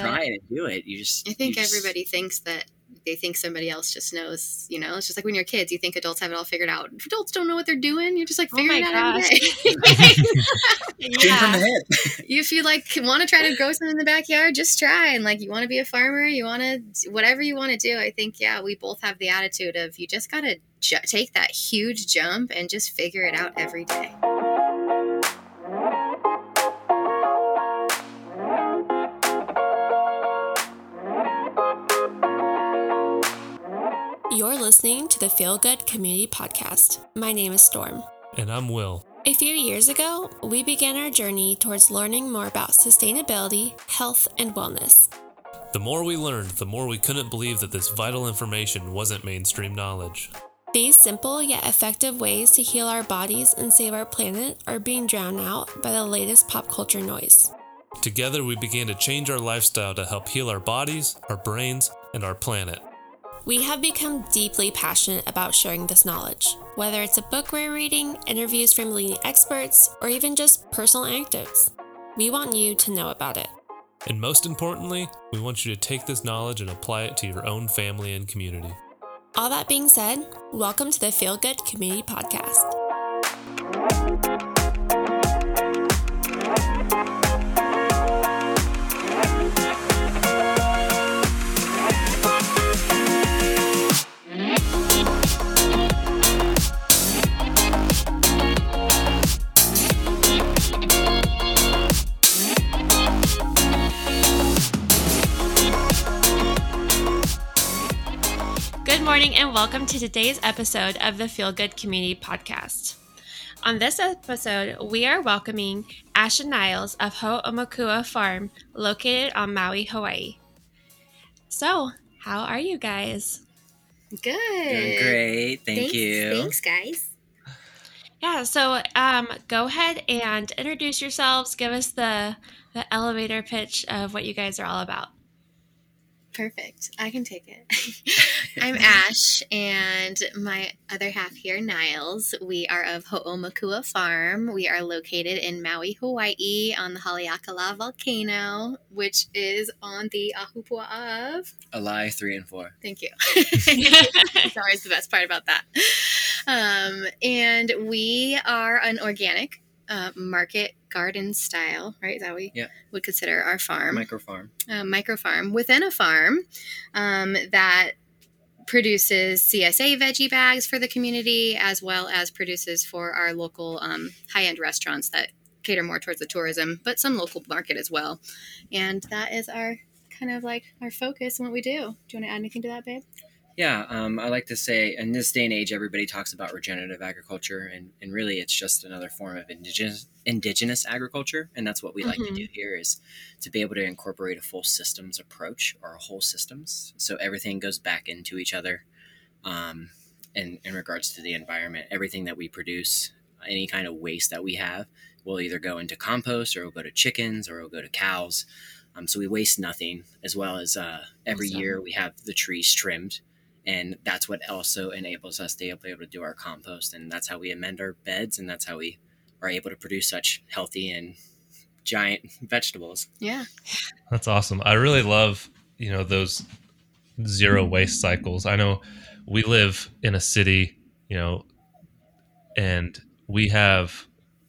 with try it. it and do it. You just I think just- everybody thinks that they think somebody else just knows, you know, it's just like when you're kids, you think adults have it all figured out. If adults don't know what they're doing, you're just like Oh figuring my it out every gosh. day. Shoot from the Yeah. hip. if you like want to try to grow something in the backyard, just try. And like you want to be a farmer, you want to whatever you want to do. I think yeah, we both have the attitude of you just got to ju- take that huge jump and just figure it out every day. Listening to the Feel Good Community Podcast. My name is Storm. And I'm Will. A few years ago, we began our journey towards learning more about sustainability, health, and wellness. The more we learned, the more we couldn't believe that this vital information wasn't mainstream knowledge. These simple yet effective ways to heal our bodies and save our planet are being drowned out by the latest pop culture noise. Together, we began to change our lifestyle to help heal our bodies, our brains, and our planet. We have become deeply passionate about sharing this knowledge, whether it's a book we're reading, interviews from leading experts, or even just personal anecdotes. We want you to know about it. And most importantly, we want you to take this knowledge and apply it to your own family and community. All that being said, welcome to the Feel Good Community Podcast. Morning and welcome to today's episode of the Feel Good Community Podcast. On this episode, we are welcoming Asha Niles of Ho'omakua Farm, located on Maui, Hawaii. So, how are you guys? Good. Doing great. Thank thanks, you. Thanks, guys. Yeah, so um, go ahead and introduce yourselves. Give us the the elevator pitch of what you guys are all about. Perfect. I can take it. I'm Ash, and my other half here, Niles. We are of Ho'omakua Farm. We are located in Maui, Hawaii, on the Haleakala volcano, which is on the Ahupua of. Ally three and four. Thank you. it's always the best part about that. Um, and we are an organic uh, market garden style, right? That we Yeah. would consider our farm Micro farm. a micro farm within a farm um, that produces CSA veggie bags for the community, as well as produces for our local um, high end restaurants that cater more towards the tourism, but some local market as well. And that is our kind of like our focus and what we do. Do you want to add anything to that, babe? Yeah, um, I like to say in this day and age, everybody talks about regenerative agriculture, and, and really it's just another form of indigenous indigenous agriculture, and that's what we like to Mhm. do here is to be able to incorporate a full systems approach or a whole systems, so everything goes back into each other. Um, in, in regards to the environment, everything that we produce, any kind of waste that we have, will either go into compost or it'll go to chickens or it'll go to cows. Um, so we waste nothing, as well as uh, every Awesome. year we have the trees trimmed and that's what also enables us to be able to do our compost and that's how we amend our beds and that's how we are able to produce such healthy and giant vegetables Yeah. That's awesome. I really love, you know, those zero waste cycles. I know we live in a city, you know, and we have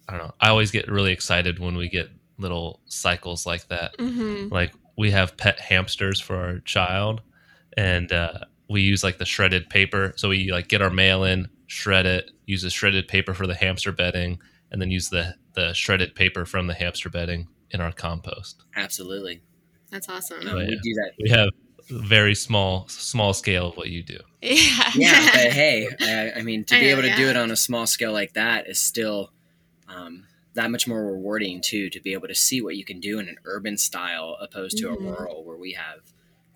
I don't know, I always get really excited when we get little cycles like that. Mm-hmm. Like we have pet hamsters for our child and uh, we use like the shredded paper. So we like get our mail in, shred it, use the shredded paper for the hamster bedding, and then use the the shredded paper from the hamster bedding in our compost. absolutely That's awesome. Yeah. we do that We have very small small scale of what you do. Yeah. yeah but hey I, I mean to be know, able to do it on a small scale like that is still um, that much more rewarding too to be able to see what you can do in an urban style opposed to Mhm. a rural where we have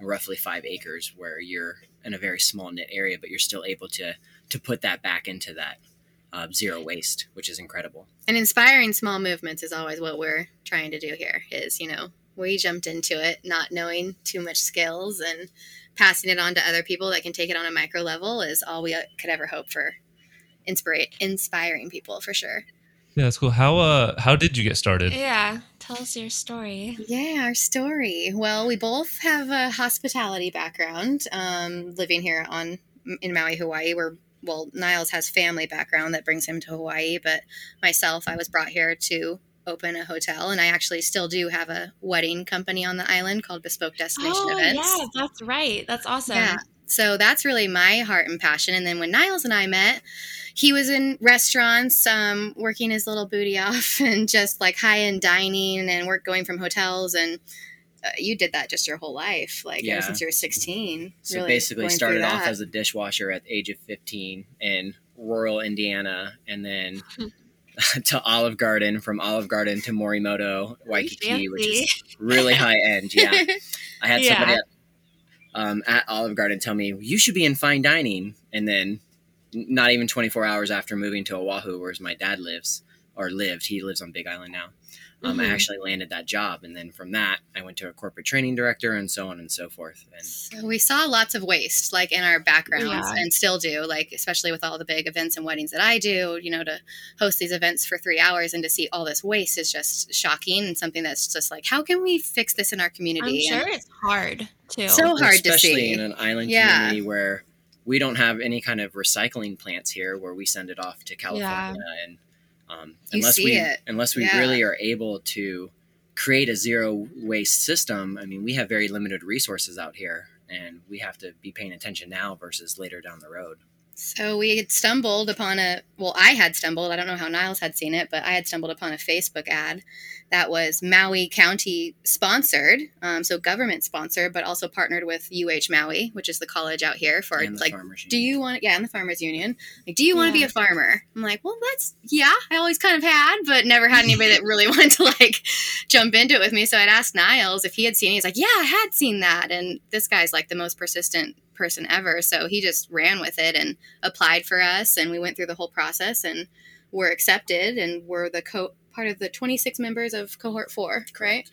roughly five acres where you're in a very small knit area but you're still able to to put that back into that uh, zero waste which is incredible and inspiring small movements is always what we're trying to do here is you know we jumped into it not knowing too much skills and passing it on to other people that can take it on a micro level is all we uh, could ever hope for Inspire inspiring people for sure Yeah, that's cool. How uh how did you get started? Yeah, tell us your story. Yeah, our story. Well, we both have a hospitality background, um, living here on in Maui, Hawaii. Where well, Niles has family background that brings him to Hawaii, but myself, I was brought here to open a hotel, and I actually still do have a wedding company on the island called Bespoke Destination Events. Oh, Events. yeah, that's right. That's awesome. Yeah. So that's really my heart and passion. And then when Niles and I met, he was in restaurants, um, working his little booty off and just like high end dining and work going from hotels. And uh, you did that just your whole life, like Yeah. ever since you were 16. So really basically, started off that. as a dishwasher at the age of 15 in rural Indiana, and then to Olive Garden, from Olive Garden to Morimoto, Waikiki, which is really high end. Yeah, I had Yeah. somebody um, at Olive Garden tell me you should be in fine dining, and then not even 24 hours after moving to Oahu, where my dad lives or lived, he lives on Big Island now. Um, I Mhm. actually landed that job, and then from that, I went to a corporate training director, and so on and so forth. And So we saw lots of waste, like in our backgrounds, Yeah. and still do. Like especially with all the big events and weddings that I do, you know, to host these events for three hours and to see all this waste is just shocking and something that's just like, how can we fix this in our I'm community? And sure it's hard too. So hard to especially see. in an island Yeah. community where we don't have any kind of recycling plants here where we send it off to California and um, unless we it. unless we Yeah. really are able to create a zero waste system I mean we have very limited resources out here and we have to be paying attention now versus later down the road So we had stumbled upon a well, I had stumbled. I don't know how Niles had seen it, but I had stumbled upon a Facebook ad that was Maui County sponsored, um, so government sponsored, but also partnered with UH Maui, which is the college out here for and like. Do you want? Yeah, in the farmers union. Like, do you want to be a farmer? I'm like, well, that's yeah. I always kind of had, but never had anybody that really wanted to like jump into it with me. So I'd asked Niles if he had seen. it. He's like, yeah, I had seen that. And this guy's like the most persistent person ever. So he just ran with it and applied for us, and we went through the whole process and were accepted, and were the co part of the 26 members of cohort four, right?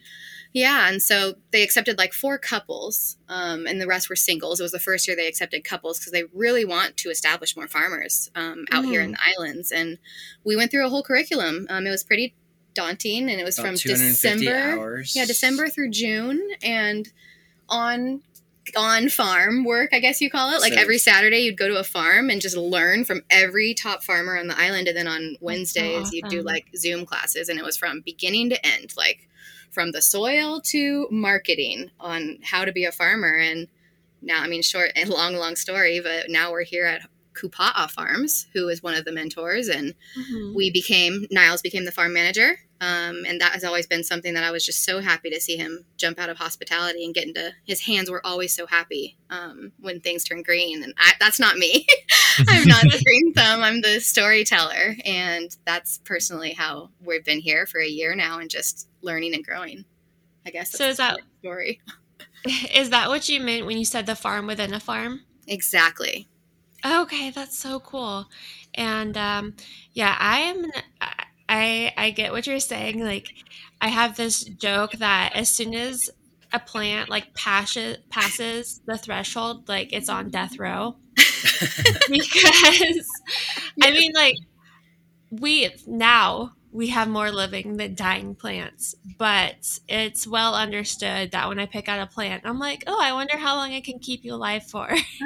Yeah, and so they accepted like four couples, um, and the rest were singles. It was the first year they accepted couples because they really want to establish more farmers um, out here in the islands. And we went through a whole curriculum. Um, it was pretty daunting, and it was About from December, hours yeah, December through June, and on on farm work, I guess you call it. Like So- every Saturday, you'd go to a farm and just learn from every top farmer on the island. And then on Wednesdays, you'd do like Zoom classes, and it was from beginning to end, like from the soil to marketing on how to be a farmer. And now, I mean, short and long, long story, but now we're here at Kupa'a Farms, who is one of the mentors, and Mhm. we became Niles became the farm manager, um, and that has always been something that I was just so happy to see him jump out of hospitality and get into. His hands were always so happy um, when things turn green, and I, that's not me. I'm not the green thumb. I'm the storyteller, and that's personally how we've been here for a year now, and just learning and growing. I guess. So is that- story Is that what you meant when you said the farm within a farm? exactly? Okay, that's so cool. And um, yeah, I am. I I get what you're saying. Like, I have this joke that as soon as a plant like passes passes the threshold, like it's on death row. because I mean, like we now we have more living than dying plants, but it's well understood that when I pick out a plant, I'm like, oh, I wonder how long it can keep you alive for.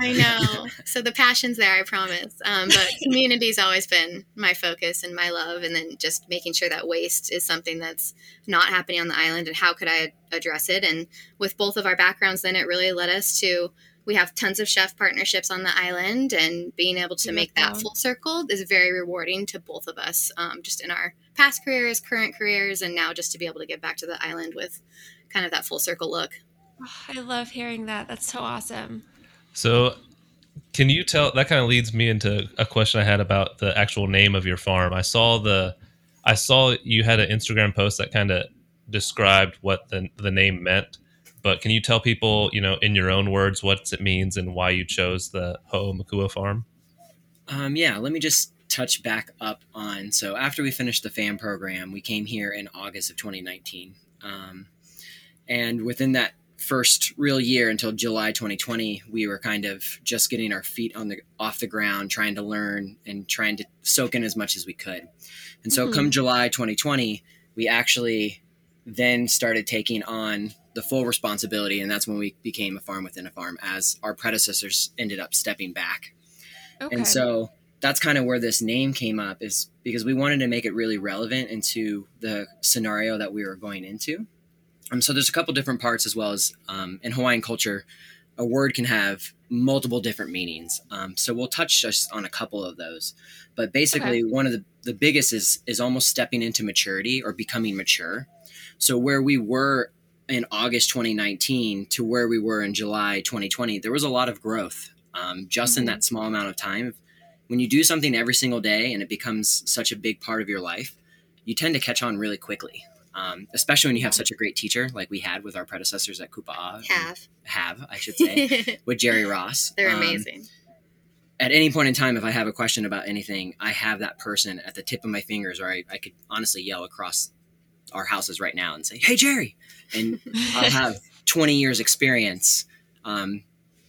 I know. So the passion's there, I promise. Um, but community's always been my focus and my love, and then just making sure that waste is something that's not happening on the island, and how could I address it? And with both of our backgrounds, then it really led us to. We have tons of chef partnerships on the island, and being able to make that full circle is very rewarding to both of us, um, just in our past careers, current careers, and now just to be able to get back to the island with kind of that full circle look. Oh, I love hearing that. That's so awesome. So, can you tell? That kind of leads me into a question I had about the actual name of your farm. I saw the, I saw you had an Instagram post that kind of described what the the name meant. But can you tell people, you know, in your own words, what it means and why you chose the Ho'omakua farm? Um, yeah, let me just touch back up on. So after we finished the FAM program, we came here in August of 2019, um, and within that first real year until July 2020, we were kind of just getting our feet on the off the ground, trying to learn and trying to soak in as much as we could. And so, Mhm. come July 2020, we actually then started taking on the full responsibility, and that's when we became a farm within a farm, as our predecessors ended up stepping back. Okay. And so that's kind of where this name came up is because we wanted to make it really relevant into the scenario that we were going into. Um, so there's a couple different parts as well as um, in Hawaiian culture, a word can have multiple different meanings. Um, so we'll touch just on a couple of those. But basically, one of the, the biggest is is almost stepping into maturity or becoming mature. So where we were in August 2019 to where we were in July 2020, there was a lot of growth um, just in Mhm. that small amount of time. When you do something every single day and it becomes such a big part of your life, you tend to catch on really quickly. Um, especially when you have such a great teacher like we had with our predecessors at Kupa'a. Have. Have, I should say, with Gerry Ross. They're Um, amazing. at any point in time, if I have a question about anything, I have that person at the tip of my fingers, or I, I could honestly yell across our houses right now and say, "Hey, Gerry," and I'll have 20 years experience um,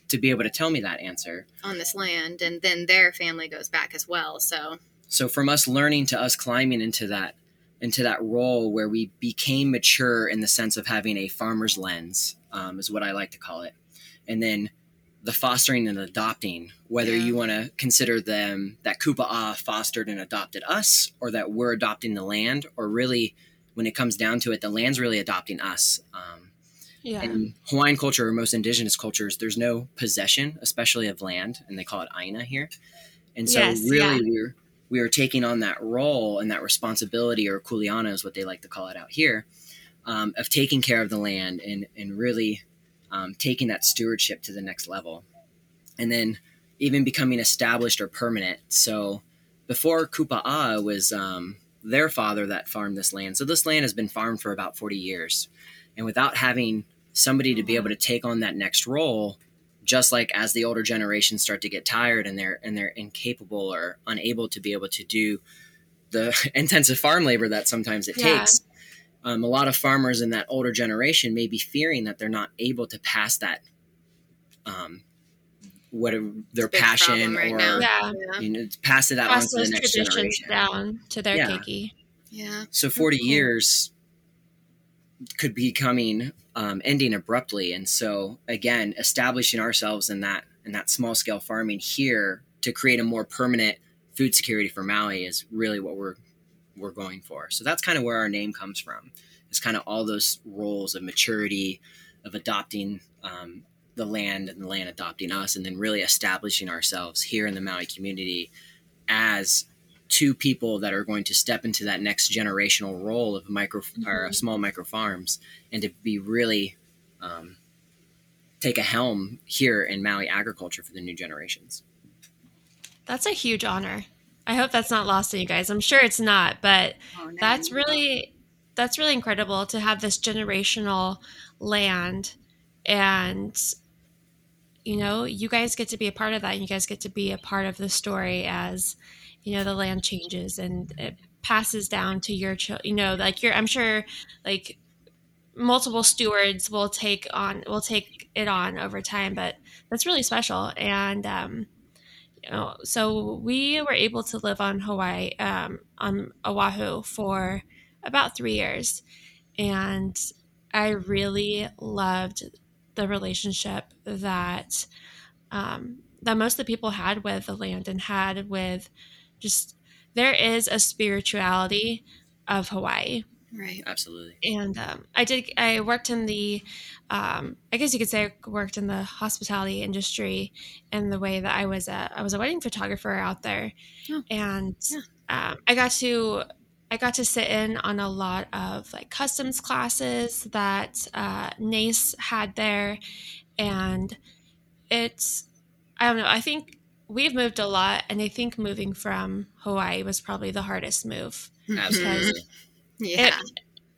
to be able to tell me that answer. on this land, and then their family goes back as well. So So from us learning to us climbing into that into that role where we became mature in the sense of having a farmer's lens um, is what I like to call it, and then the fostering and adopting, whether Yeah. you want to consider them that Kupa'a fostered and adopted us, or that we're adopting the land, or really, when it comes down to it, the land's really adopting us. Um, yeah. in Hawaiian culture or most indigenous cultures, there's no possession, especially of land, and they call it aina here. And so, Yes, really, yeah. we're we are taking on that role and that responsibility, or kuleana is what they like to call it out here, um, of taking care of the land and and really um, taking that stewardship to the next level, and then even becoming established or permanent. So, before Kupa'a was um, their father that farmed this land. So this land has been farmed for about 40 years. And without having somebody to be able to take on that next role, just like as the older generations start to get tired and they're and they're incapable or unable to be able to do the intensive farm labor that sometimes it Yeah. takes. Um, a lot of farmers in that older generation may be fearing that they're not able to pass that um, what their passion right or now. yeah. yeah, you know, pass it out Pass onto the those next traditions generation. down to their Yeah. keiki. yeah. So 40 cool. years could be coming um, ending abruptly, and so again, establishing ourselves in that in that small scale farming here to create a more permanent food security for Maui is really what we're we're going for. So that's kind of where our name comes from. It's kind of all those roles of maturity, of adopting um, the land and the land adopting us, and then really establishing ourselves here in the Maui community as two people that are going to step into that next generational role of micro or Mhm. small micro farms and to be really um, take a helm here in Maui agriculture for the new generations. That's a huge honor. I hope that's not lost on you guys. I'm sure it's not, but Oh, no. that's really that's really incredible to have this generational land and you know you guys get to be a part of that and you guys get to be a part of the story as you know the land changes and it passes down to your child you know like you're i'm sure like multiple stewards will take on will take it on over time but that's really special. And um you know so we were able to live on hawaii um on oahu for about three years. And i really loved the relationship that um, that most of the people had with the land and had with just there is a spirituality of hawaii right. Absolutely. and um, I did. I worked in the, um, I guess you could say, I worked in the hospitality industry, in the way that I was a I was a wedding photographer out there, Oh. and Yeah. um, I got to I got to sit in on a lot of like customs classes that uh, NACE had there, and it's I don't know. I think we've moved a lot, and I think moving from Hawaii was probably the hardest move Absolutely. Yeah.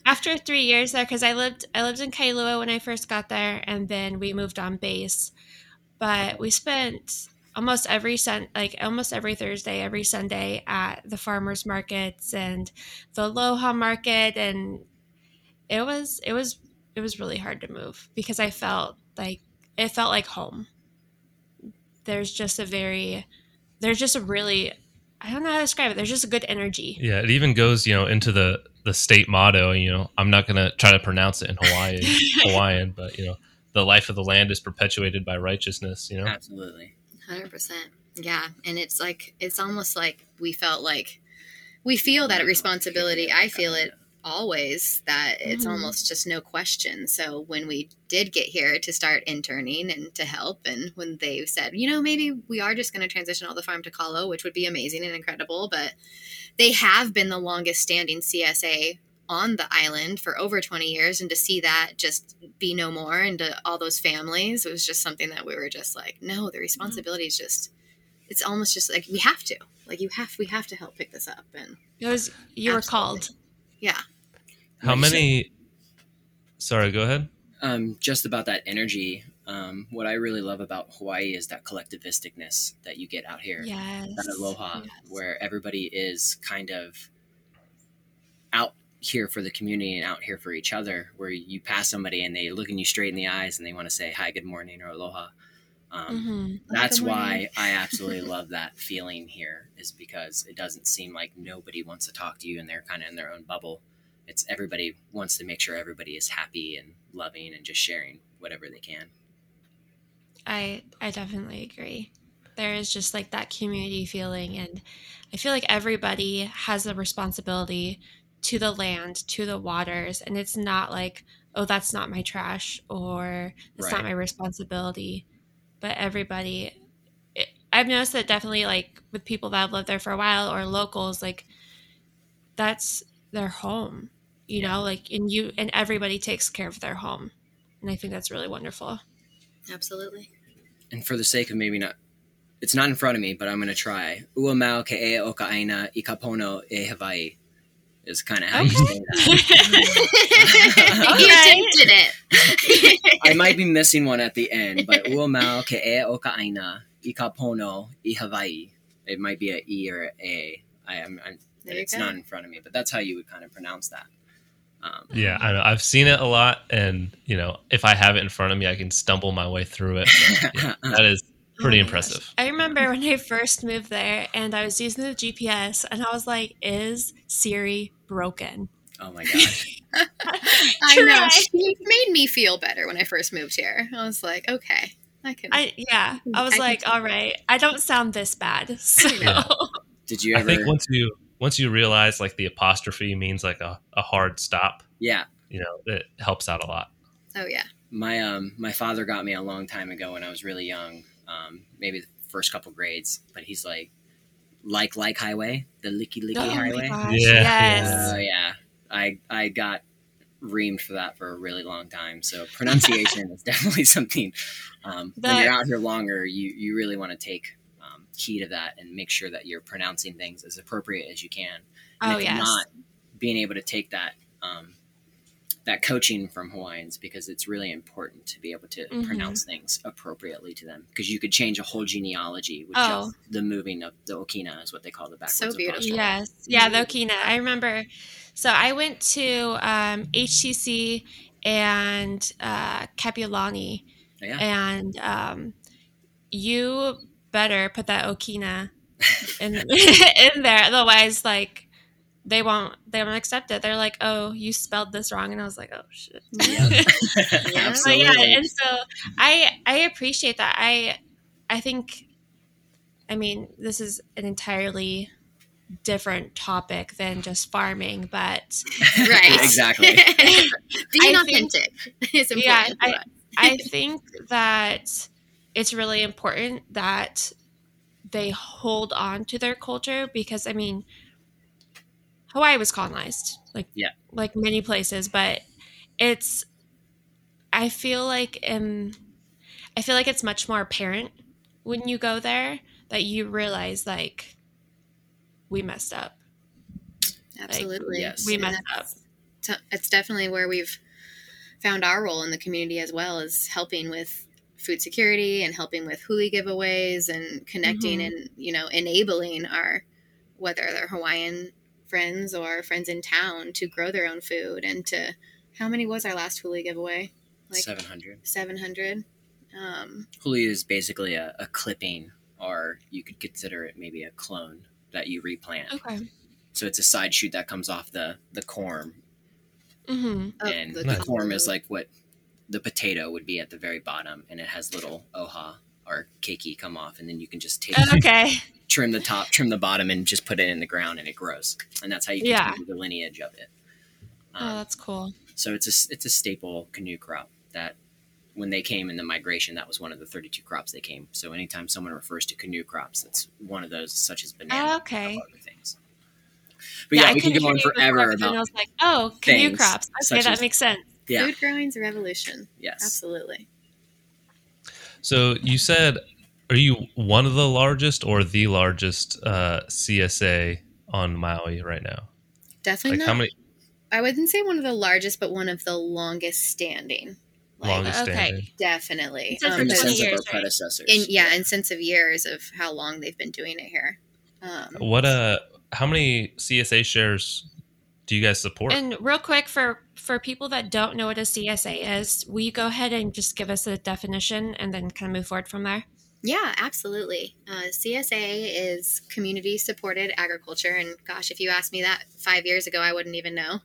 after three years there because i lived i lived in kailua when i first got there and then we moved on base but we spent almost every sun like almost every thursday every sunday at the farmers markets and the aloha market and it was it was it was really hard to move because I felt like it felt like home. There's just a very there's just a really I don't know how to describe it. There's just a good energy. Yeah, it even goes, you know, into the the state motto. You know, I'm not gonna try to pronounce it in Hawaii, Hawaiian, but you know, the life of the land is perpetuated by righteousness. You know, Absolutely. Hundred percent. Yeah, and it's like it's almost like we felt like we feel that responsibility. I feel it always that it's Mhm. almost just no question. So when we did get here to start interning and to help, and when they said, you know, maybe we are just going to transition all the farm to Kalo, which would be amazing and incredible, but they have been the longest standing CSA on the island for over 20 years and to see that just be no more and to all those families it was just something that we were just like no the responsibility is just it's almost just like we have to like you have we have to help pick this up and It was you were called. yeah how Like you said, many? Sorry, go ahead. um, just about that energy. Um, what I really love about Hawaii is that collectivisticness that you get out here. Yes. That aloha, Yes. where everybody is kind of out here for the community and out here for each other. Where you pass somebody and they look in you straight in the eyes and they want to say hi, good morning, or aloha. Um, Mhm. that's why. I absolutely love that feeling here is because it doesn't seem like nobody wants to talk to you and they're kind of in their own bubble. It's everybody wants to make sure everybody is happy and loving and just sharing whatever they can. I I definitely agree. There is just like that community feeling and I feel like everybody has a responsibility to the land, to the waters, and it's not like, oh, that's not my trash or it's not my responsibility. But everybody it, I've noticed that definitely like with people that have lived there for a while or locals like that's their home. You Yeah. know, like and you and everybody takes care of their home. And I think that's really wonderful. absolutely And for the sake of maybe not, it's not in front of me, but I'm going to try. Ua mau ke e o ka aina i ka pono e Hawaii is kind of how you Okay. say that. you Okay. it I might be missing one at the end, but ua mau ke e o ka aina i ka pono i Hawaii. It might be a E or a A. I am. I'm, it's go. not in front of me, but that's how you would kind of pronounce that. Um, Yeah, I know. I've seen it a lot, and you know, if I have it in front of me, I can stumble my way through it. But, yeah, that is pretty Oh my gosh. impressive. I remember when I first moved there and I was using the GPS and I was like, is Siri broken? oh my gosh. i know she made me feel better when i first moved here i was like okay i can I yeah. I was I like, all right, I don't sound this bad. So Yeah. Did you I think once you once you realize like the apostrophe means like a, a hard stop, yeah. you know, it helps out a lot. oh yeah my um my father got me a long time ago when I was really young, um, maybe the first couple grades. But he's like, like like highway, the licky licky oh highway. Yeah, yes. Oh yeah, I I got reamed for that for a really long time. So pronunciation is definitely something. Um, when you're out here longer, you you really want to take um, heed of that and make sure that you're pronouncing things as appropriate as you can. And Oh if you're yes. not being able to take that um, that coaching from Hawaiians because it's really important to be able to Mhm. pronounce things appropriately to them because you could change a whole genealogy with Oh. the moving of the okina is what they call the backwards So beautiful. Yes. Yeah, the Okina. I remember. So I went to um, HTC and uh, Kapi'olani, Yeah. and um, you better put that Okina in in there, otherwise, like they won't they won't accept it. They're like, "Oh, you spelled this wrong," and I was like, "Oh shit." Yeah. But Absolutely. yeah, and so I I appreciate that. I I think I mean this is an entirely different topic than just farming, but right Exactly. being I think- authentic is important Yeah, I- I think that it's really important that they hold on to their culture because I mean Hawaii was colonized like Yeah. like many places but it's I feel like in I feel like it's much more apparent when you go there that you realize like we messed up absolutely yes. we And messed up t- it's definitely where we've found our role in the community as well as helping with food security and helping with huli giveaways and connecting Mhm. and you know enabling our whether they're hawaiian friends or friends in town to grow their own food and to How many was our last Huli giveaway? Like Seven hundred. 700. Um, Huli is basically a, a clipping, or you could consider it maybe a clone that you replant. Okay. So it's a side shoot that comes off the the corm, Mm-hmm. of and the the corm is like what the potato would be at the very bottom, and it has little oha or keiki come off, and then you can just take Okay. trim the top, trim the bottom, and just put it in the ground, and it grows, and that's how you Yeah. the lineage of it. Oh, Um, that's cool. so it's a it's a staple canoe crop that when they came in the migration, that was one of the 32 crops they came. So anytime someone refers to canoe crops, it's one of those, such as banana. Oh, okay. other things. But yeah, I we could couldn't go on forever before, and I about was like, oh, canoe crops. Okay, that as- makes sense. yeah, Food growing's a revolution. yes. Absolutely. So you said, are you one of the largest or the largest uh, CSA on Maui right now? Definitely Like not. how many I wouldn't say one of the largest, but one of the longest standing. Like, longest okay. standing? Definitely. Since In the the because- 20 of years, our right? predecessors. in yeah, in sense of years of how long they've been doing it here. Um, What uh? How many CSA shares do you guys support? And real quick for for people that don't know what a CSA is, will you go ahead and just give us a definition and then kind of move forward from there? Yeah, absolutely. Uh, CSA is community supported agriculture. And gosh, if you asked me that five years ago, I wouldn't even know.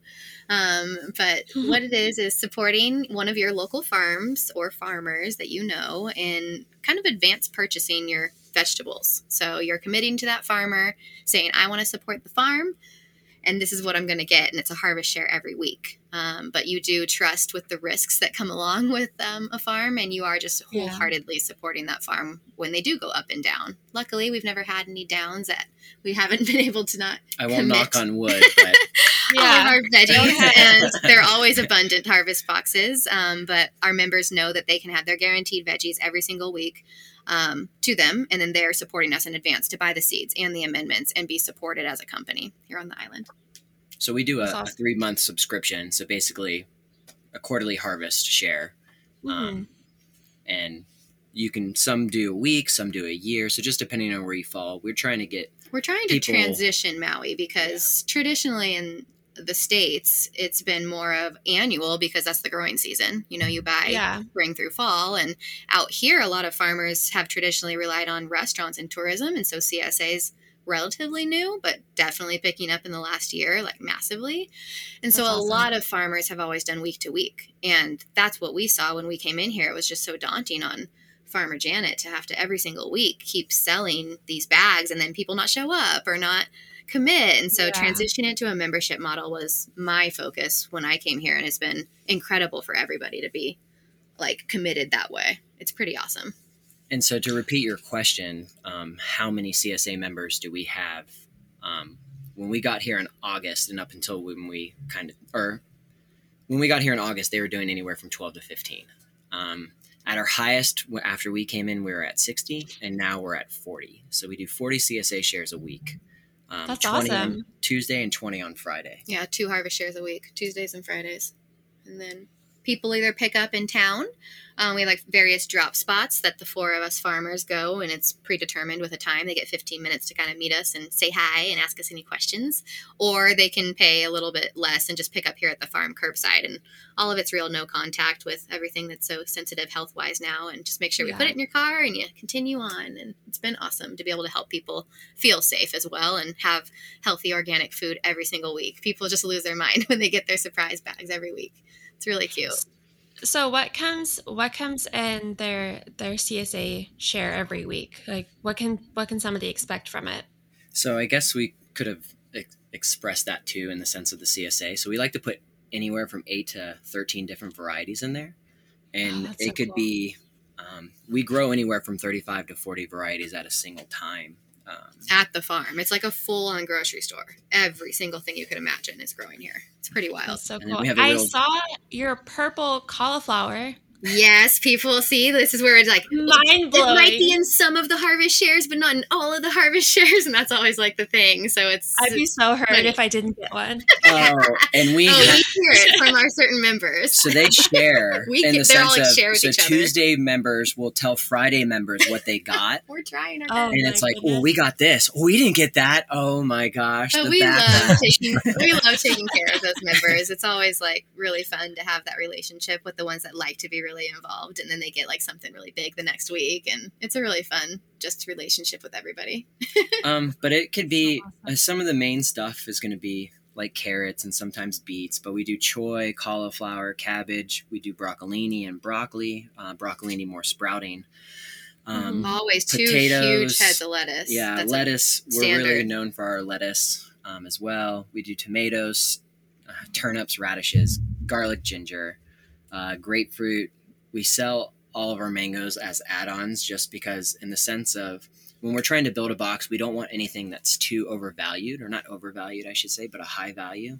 Um, but what it is, is supporting one of your local farms or farmers that you know in kind of advance purchasing your vegetables. So you're committing to that farmer, saying, I want to support the farm. And this is what I'm going to get, and it's a harvest share every week. Um, but you do trust with the risks that come along with um, a farm, and you are just Yeah. wholeheartedly supporting that farm when they do go up and down. Luckily, we've never had any downs that we haven't been able to not I won't commit. knock on wood, but all of our veggies, and they're always abundant harvest boxes. Um, but our members know that they can have their guaranteed veggies every single week um, to them, and then they're supporting us in advance to buy the seeds and the amendments and be supported as a company here on the island. so we do a, That's a three month subscription. So basically, a quarterly harvest share. Mhm. Um, and you can some do a week, some do a year. So just depending on where you fall, we're trying to get We're trying to People- transition Maui because traditionally in the states it's been more of annual because that's the growing season. You know, you buy yeah. spring through fall, and out here a lot of farmers have traditionally relied on restaurants and tourism, and so CSA's relatively new, but definitely picking up in the last year, like massively. And so a awesome. lot of farmers have always done week to week, and that's what we saw when we came in here. It was just so daunting on farmer Janet to have to every single week keep selling these bags and then people not show up or not commit. And so Yeah. transitioning it to a membership model was my focus when I came here and it's been incredible for everybody to be like committed that way. It's pretty awesome. And so, to repeat your question, um, how many CSA members do we have? Um, when we got here in August, and up until when we kind of, or when we got here in August, they were doing anywhere from 12 to 15. Um, at our highest, after we came in, we were at 60, and now we're at 40. So we do 40 CSA shares a week. Um, That's 20 on awesome. Tuesday and 20 on Friday. Yeah, two harvest shares a week, Tuesdays and Fridays. And then people either pick up in town. Um, we have like various drop spots that the four of us farmers go, and it's predetermined with a time. They get 15 minutes to kind of meet us and say hi and ask us any questions. Or they can pay a little bit less and just pick up here at the farm curbside. And all of it's real no contact with everything that's so sensitive health wise now. And just make sure we Yeah. put it in your car and you continue on. And it's been awesome to be able to help people feel safe as well and have healthy organic food every single week. People just lose their mind when they get their surprise bags every week. It's really cute. So what comes what comes in their their CSA share every week? Like what can what can somebody expect from it? So I guess we could have ex- expressed that too in the sense of the CSA. So we like to put anywhere from eight to thirteen different varieties in there, Oh, and so it could cool. be um, we grow anywhere from thirty-five to forty varieties at a single time. Um, At the farm, it's like a full on grocery store. Every single thing you could imagine is growing here. It's pretty wild. That's so cool. we have a I real- saw your purple cauliflower Yes, people see this is where it's like Mind blowing. it might be in some of the harvest shares, but not in all of the harvest shares, and that's always like the thing. So it's I'd be so hurt funny. if I didn't get one. Oh, and we oh, ha- we hear it from our certain members. so they share We in get- the they're all, sense like, of share with so each other. Tuesday members will tell Friday members what they got. We're trying our Oh, and it's like, goodness. well, we got this. Oh, we didn't get that. Oh my gosh, But the we love taking we love taking care of those members. It's always like really fun to have that relationship with the ones that like to be really involved, and then they get like something really big the next week, and it's a really fun just relationship with everybody. Um, but it could be Awesome. uh, some of the main stuff is going to be like carrots and sometimes beets, but we do choy, cauliflower, cabbage. We do broccolini and broccoli. Uh, broccolini more sprouting. Um. Always two huge heads of lettuce. Yeah, That's lettuce. We're really known for our lettuce um, as well. We do tomatoes, uh, turnips, radishes, garlic, ginger, uh, grapefruit. We sell all of our mangoes as add-ons just because, in the sense of when we're trying to build a box, we don't want anything that's too overvalued, or not overvalued, I should say, but a high value.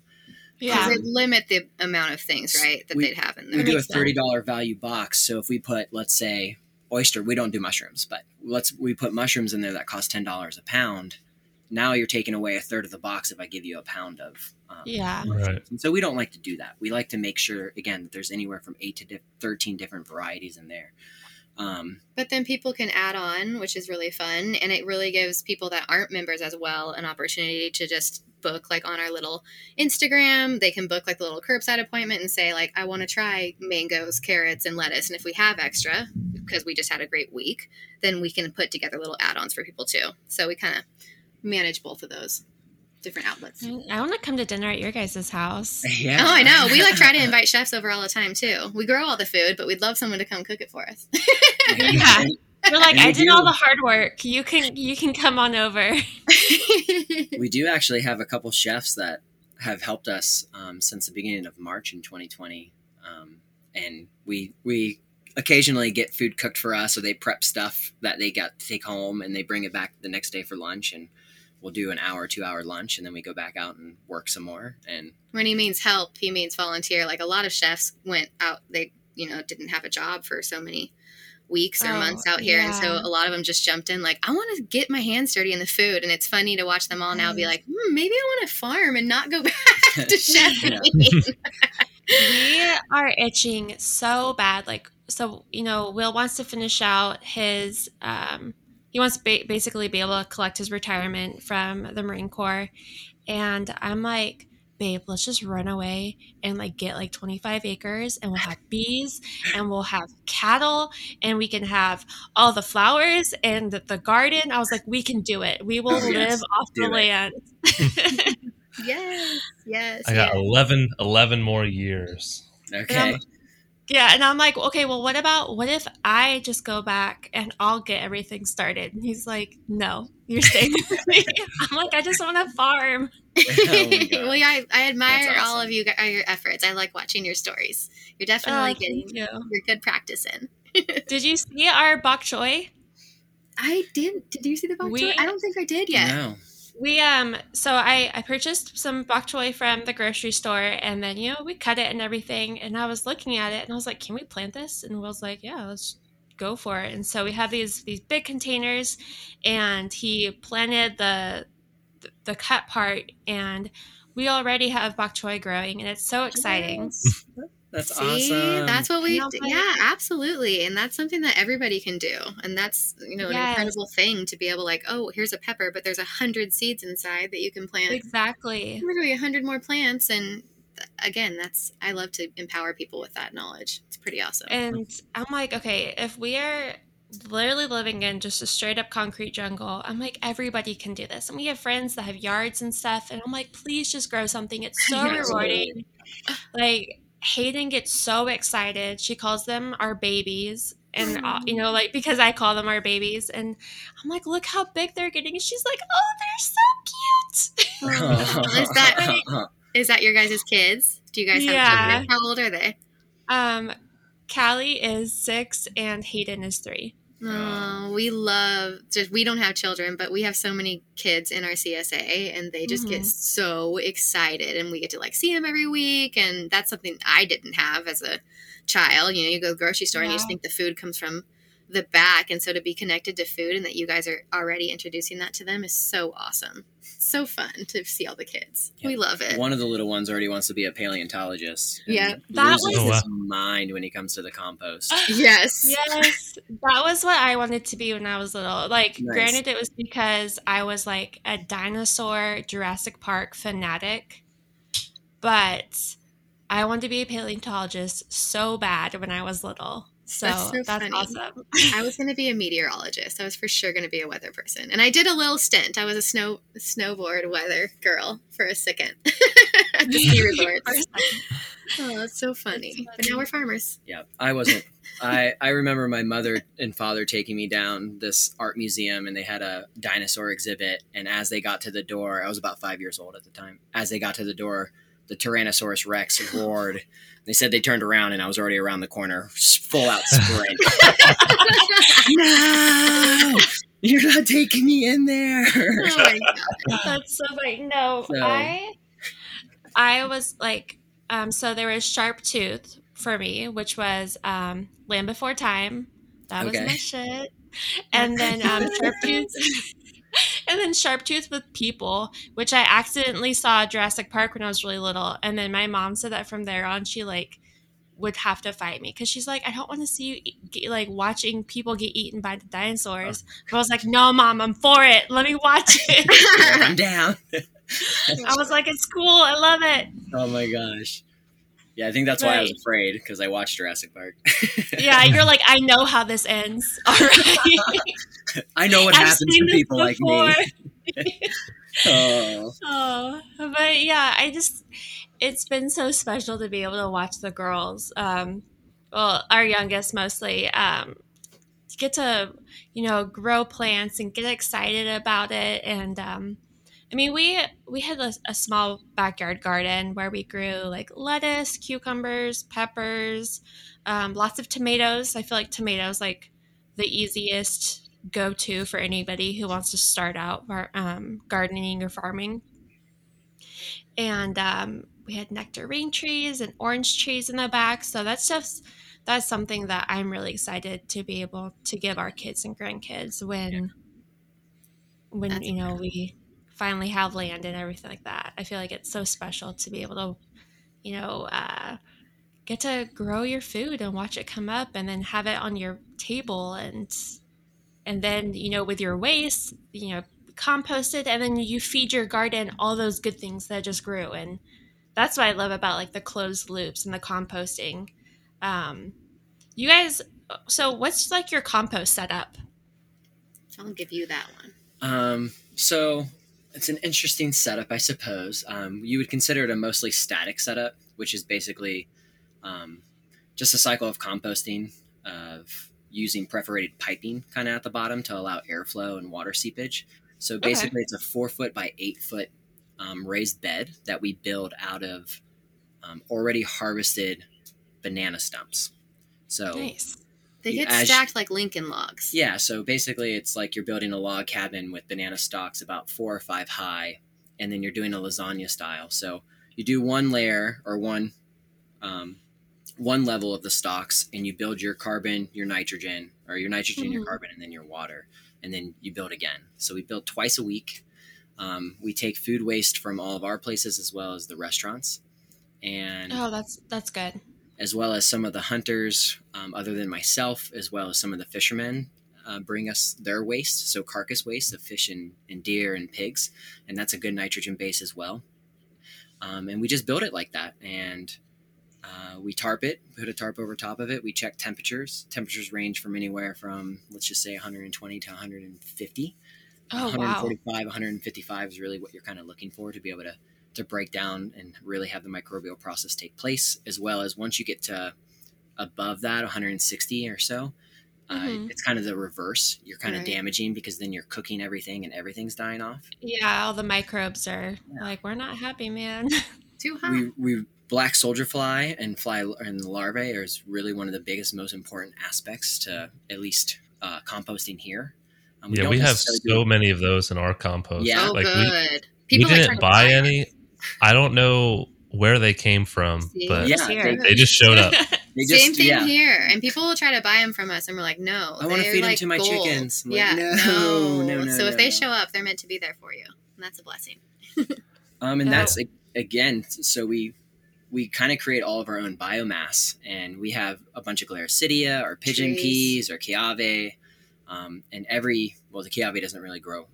Yeah. Because it um, limit the amount of things, right, that We- they'd have in there. That do a thirty dollar value box, so if we put, let's say, oyster, we don't do mushrooms, but let's we put mushrooms in there that cost ten dollars a pound. Now you're taking away a third of the box if I give you a pound of. Um, Yeah. Right. And so we don't like to do that. We like to make sure again that there's anywhere from eight to di- thirteen different varieties in there. Um, But then people can add on, which is really fun, and it really gives people that aren't members as well an opportunity to just book like on our little Instagram. They can book like the little curbside appointment and say like, I want to try mangoes, carrots, and lettuce. And if we have extra, because we just had a great week, then we can put together little add-ons for people too. So we kind of manage both of those different outlets. I want to come to dinner at your guys' house. yeah. Oh, I know. We like try to invite chefs over all the time too. We grow all the food, but we'd love someone to come cook it for us. Yeah. We're like, And we I did all the hard work. You can you can come on over. we do actually have a couple chefs that have helped us um, since the beginning of March in 2020, um, and we we occasionally get food cooked for us, or they prep stuff that they got to take home, and they bring it back the next day for lunch, and we'll do an hour, two hour lunch, and then we go back out and work some more. And when he means help, he means volunteer. Like a lot of chefs went out, they, you know, didn't have a job for so many weeks or Oh, months out here. And so a lot of them just jumped in, like, I want to get my hands dirty in the food. And it's funny to watch them all now be like, hmm, maybe I want to farm and not go back to chefing. we are itching so bad. Like, so you know, Will wants to finish out his. Um, he wants to ba- basically be able to collect his retirement from the Marine Corps, and I'm like, babe, let's just run away and like get like 25 acres, and we'll have bees, and we'll have cattle, and we can have all the flowers and the, the garden. I was like, we can do it. We will Oh, yes, live off the it. land. yes, yes. I got yes. 11, 11 more years. okay, Yeah, and I'm like, okay, well, what about what if I just go back and I'll get everything started? And he's like, no, you're staying with me. I'm like, I just want to farm. Oh well, yeah, I, I admire That's all of you, gu- your efforts. I like watching your stories. You're definitely Oh, getting you. your good practice in. Did you see our bok choy? I did. Did you see the bok We- choy? I don't think I did yet. no, We um, so I I purchased some bok choy from the grocery store, and then you know we cut it and everything. And I was looking at it, and I was like, can we plant this? And Will's like, yeah, let's go for it. And so we have these these big containers, and he planted the the, cut part, and we already have bok choy growing, and it's so exciting. Yes. That's See, awesome. that's what we. No, d- but- yeah, absolutely, and that's something that everybody can do, and that's you know an Yes. incredible thing to be able like, oh, here's a pepper, but there's a hundred seeds inside that you can plant. Exactly. Literally a hundred more plants, and th- again, that's I love to empower people with that knowledge. It's pretty awesome. And I'm like, okay, if we are literally living in just a straight up concrete jungle, I'm like, everybody can do this. And we have friends that have yards and stuff. And I'm like, please just grow something. It's so rewarding. Like, Hayden gets so excited. She calls them our babies. And, uh, you know, like, because I call them our babies. And I'm like, look how big they're getting. And she's like, oh, they're so cute. Is that is that your guys' kids? Do you guys have Yeah. children? How old are they? Um, Callie is six and Hayden is three. Oh, we love just we don't have children, but we have so many kids in our CSA and they just get Mhm. so excited and we get to like see them every week and that's something I didn't have as a child. You know, you go to the grocery store and you just think the food comes from the back and so to be connected to food and that you guys are already introducing that to them is so awesome. So fun to see all the kids. Yeah. We love it. One of the little ones already wants to be a paleontologist. Yeah. That loses was- Oh, his mind when he comes to the compost. Yes. Yes, that was what I wanted to be when I was little. Like, Nice. granted, it was because I was like a dinosaur Jurassic Park fanatic, but I wanted to be a paleontologist so bad when I was little. So That's that's, so funny. awesome. I was going to be a meteorologist. I was for sure going to be a weather person, and I did a little stint. I was a snow snowboard weather girl for a second at the ski resorts. Oh, that's so funny. That's But now we're farmers. Yeah, I wasn't. I I remember my mother and father taking me down this art museum, and they had a dinosaur exhibit. And as they got to the door, I was about five years old at the time. As they got to the door, the Tyrannosaurus Rex roared. They said they turned around, and I was already around the corner, full out sprint. no, you're not taking me in there. Oh my god! That's so funny. No, So- I I was like, um, so there was Sharptooth for me, which was um, Land Before Time. That was my shit. And then um, Sharp Tooth. And then Sharptooth with people, which I accidentally saw at Jurassic Park when I was really little. And then my mom said that from there on, she like would have to fight me because she's like, I don't want to see you eat, get, like watching people get eaten by the dinosaurs. Oh. But I was like, No, mom, I'm for it. Let me watch it. I'm down. I was like, it's cool. I love it. Oh my gosh. Yeah, I think that's why I was afraid because I watched Jurassic Park. Yeah, you're like, I know how this ends. All right. I know what I've happens to people like me. Oh, Oh, but yeah, I just, it's been so special to be able to watch the girls. Um, well, our youngest mostly, um, get to, you know, grow plants and get excited about it. And, um, I mean, we we had a, a small backyard garden where we grew like lettuce, cucumbers, peppers, um, lots of tomatoes. I feel like tomatoes like the easiest go to for anybody who wants to start out um, gardening or farming. And um, we had nectarine trees and orange trees in the back. So that's just that's something that I'm really excited to be able to give our kids and grandkids when when That's you know we finally have land and everything like that. I feel like it's so special to be able to, you know, uh, get to grow your food and watch it come up and then have it on your table and and then you know with your waste, you know, compost it and then you feed your garden all those good things that just grew and that's what I love about like the closed loops and the composting. Um, you guys, so what's like your compost setup? I'll give you that one. um, so it's an interesting setup, I suppose. Um, you would consider it a mostly static setup, which is basically um, just a cycle of composting of using perforated piping kind of at the bottom to allow airflow and water seepage. So basically, it's a four foot by eight foot um, raised bed that we build out of um, already harvested banana stumps. So Nice. They get as- stacked like Lincoln logs. yeah, so basically, it's like you're building a log cabin with banana stalks about four or five high, and then you're doing a lasagna style. So you do one layer or one um, one level of the stalks, and you build your carbon, your nitrogen, or your nitrogen, your Mhm. carbon, and then your water, and then you build again. So we build twice a week. Um, we take food waste from all of our places as well as the restaurants, and Oh, that's that's good. As well as some of the hunters, um, other than myself, as well as some of the fishermen, uh, bring us their waste, so carcass waste of fish and, and deer and pigs, and that's a good nitrogen base as well. Um, and we just build it like that, and uh, we tarp it, put a tarp over top of it. We check temperatures. Temperatures range from anywhere from let's just say 120 to 150. Oh wow. 145, 155 is really what you're kind of looking for to be able to to break down and really have the microbial process take place, as well as once you get to above that 160 or so, uh, Mhm. it's kind of the reverse. You're kind of damaging because then you're cooking everything and everything's dying off. Yeah, all the microbes are Yeah. like, we're not happy, man. Too hot. We, we black soldier fly and fly and the larvae is really one of the biggest, most important aspects to at least uh, composting here. Um, yeah, we have so many of those in our compost. Yeah. oh, like we, good. we People are didn't trying buy any. I don't know where they came from, See? but Yeah, they, they just showed up. they just, Same thing yeah. here, and people will try to buy them from us, and we're like, no, I wanna they're feed 'em like to my gold. chickens. I'm like, yeah, no, no, no, no, So if no, they no. show up, they're meant to be there for you, and that's a blessing. Um, and Yeah. that's again, so we we kind of create all of our own biomass, and we have a bunch of Gliricidia or pigeon Trees. peas or Kiawe, um, and every well, the Kiawe doesn't really grow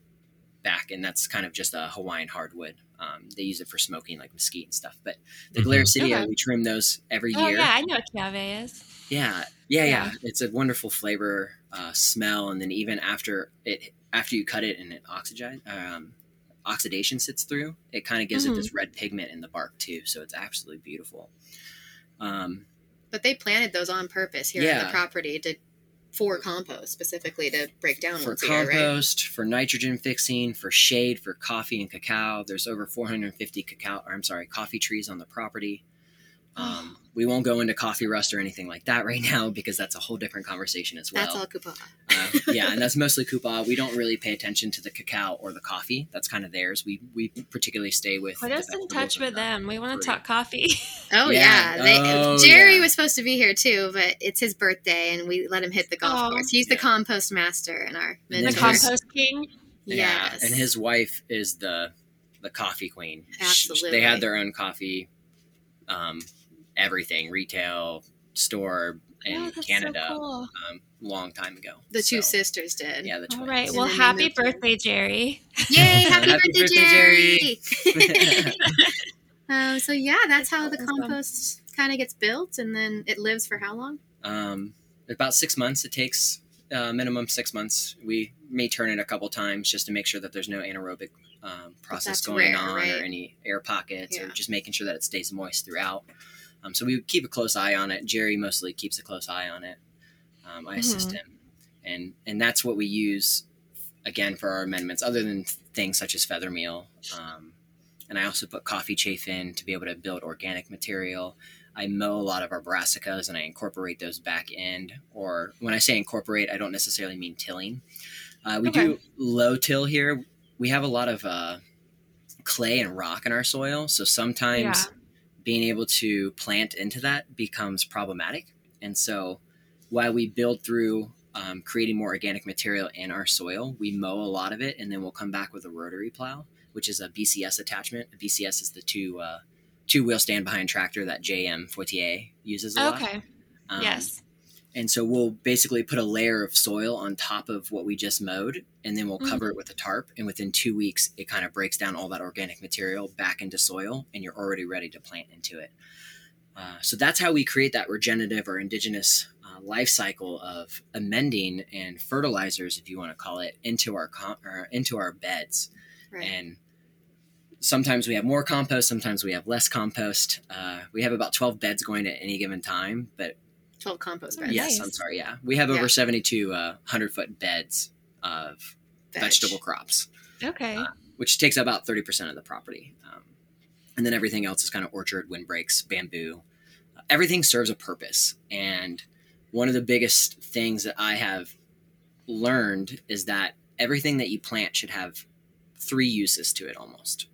back, and that's kind of just a Hawaiian hardwood. Um, they use it for smoking, like mesquite and stuff. But the Mhm. Gliricidia, Okay. we trim those every oh year. yeah, I know what Kiawe is. Yeah, yeah, yeah. Yeah. It's a wonderful flavor, uh, smell, and then even after it, after you cut it and it oxidize, um, oxidation sits through, it kind of gives Mhm. it this red pigment in the bark too. So it's absolutely beautiful. Um, But they planted those on purpose here on the property to for compost specifically to break down for year, right? compost, for nitrogen fixing, for shade, for coffee and cacao. There's over 450 cacao, or I'm sorry, coffee trees on the property. Um, we won't go into coffee rust or anything like that right now because that's a whole different conversation as well. That's all kupa. Uh, yeah, and that's mostly Kupa. We don't really pay attention to the cacao or the coffee. That's kind of theirs. We we particularly stay with. Put the us in touch with them. We want to talk coffee. Oh Yeah. yeah, They, Oh, Gerry yeah. was supposed to be here too, but it's his birthday, and we let him hit the golf Oh. course. He's the compost master and our And then the compost king. Yeah, Yes, and his wife is the the coffee queen. Sh- Absolutely. they had their own coffee, um, everything retail store in oh, Canada, So cool. um, long time ago. the two So, sisters did. Yeah, the twins. All right. Well, happy moved here. birthday, Gerry. Yay! Happy, Happy birthday, birthday, Gerry! um, so yeah, that's how the compost kind of gets built, and then it lives for how long? um, about six months. It takes uh, minimum six months. We may turn it a couple times just to make sure that there's no anaerobic um, process going rare, on right? or any air pockets or just making sure that it stays moist throughout. Um, so we keep a close eye on it. Gerry mostly keeps a close eye on it. Um, I assist Mm-hmm. him, and and that's what we use again for our amendments, other than things such as feather meal. Um, and I also put coffee chaff in to be able to build organic material. I mow a lot of our brassicas and I incorporate those back in. Or when I say incorporate, I don't necessarily mean tilling. Uh, we do low till here. We have a lot of uh, clay and rock in our soil, so sometimes Yeah. Being able to plant into that becomes problematic. And so while we build through um, creating more organic material in our soil, we mow a lot of it, and then we'll come back with a rotary plow, which is a BCS attachment. A BCS is the two uh, two wheel stand behind tractor that JM Fortier uses a lot. Okay. Um, yes. And so we'll basically put a layer of soil on top of what we just mowed, and then we'll Mhm. cover it with a tarp. And within two weeks, it kind of breaks down all that organic material back into soil, and you're already ready to plant into it. Uh, so that's how we create that regenerative or indigenous uh, life cycle of amending and fertilizers, if you want to call it, into our com- into our beds. Right. And sometimes we have more compost, sometimes we have less compost. Uh, we have about 12 beds going at any given time, but Twelve compost Oh, beds. yes, nice. I'm sorry. Yeah, we have over Yeah. 72 uh, 100 foot beds of Veg. vegetable crops, Okay. uh, which takes about 30% of the property. Um, and then everything else is kind of orchard, windbreaks, bamboo. Uh, everything serves a purpose. And one of the biggest things that I have learned is that everything that you plant should have three uses to it almost.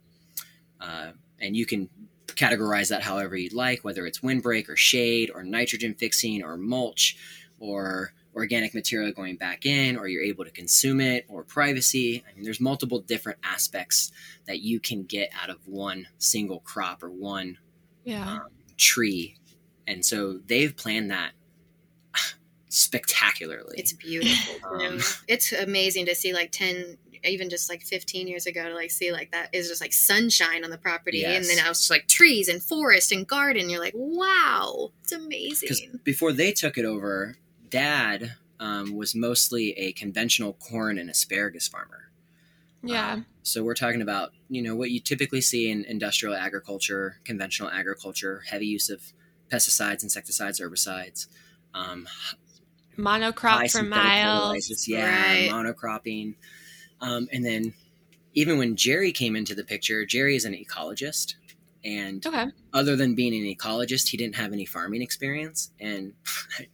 Uh, and you can categorize that however you'd like, whether it's windbreak or shade or nitrogen fixing or mulch or organic material going back in, or you're able to consume it or privacy. I mean, there's multiple different aspects that you can get out of one single crop or one yeah. um, tree. And so they've planned that spectacularly. It's beautiful. Um, it's amazing to see like ten, even just like fifteen years ago to like see like that is just like sunshine on the property, and then I was just like trees and forest and garden. You're like, wow, it's amazing. because before they took it over, Dad um, was mostly a conventional corn and asparagus farmer. Yeah. So we're talking about you know what you typically see in industrial agriculture, conventional agriculture, heavy use of pesticides, insecticides, herbicides, um, Monocrop for miles. fertilizers, yeah, Right. monocropping, um, and then even when Gerry came into the picture, Gerry is an ecologist, and Okay. other than being an ecologist, he didn't have any farming experience. And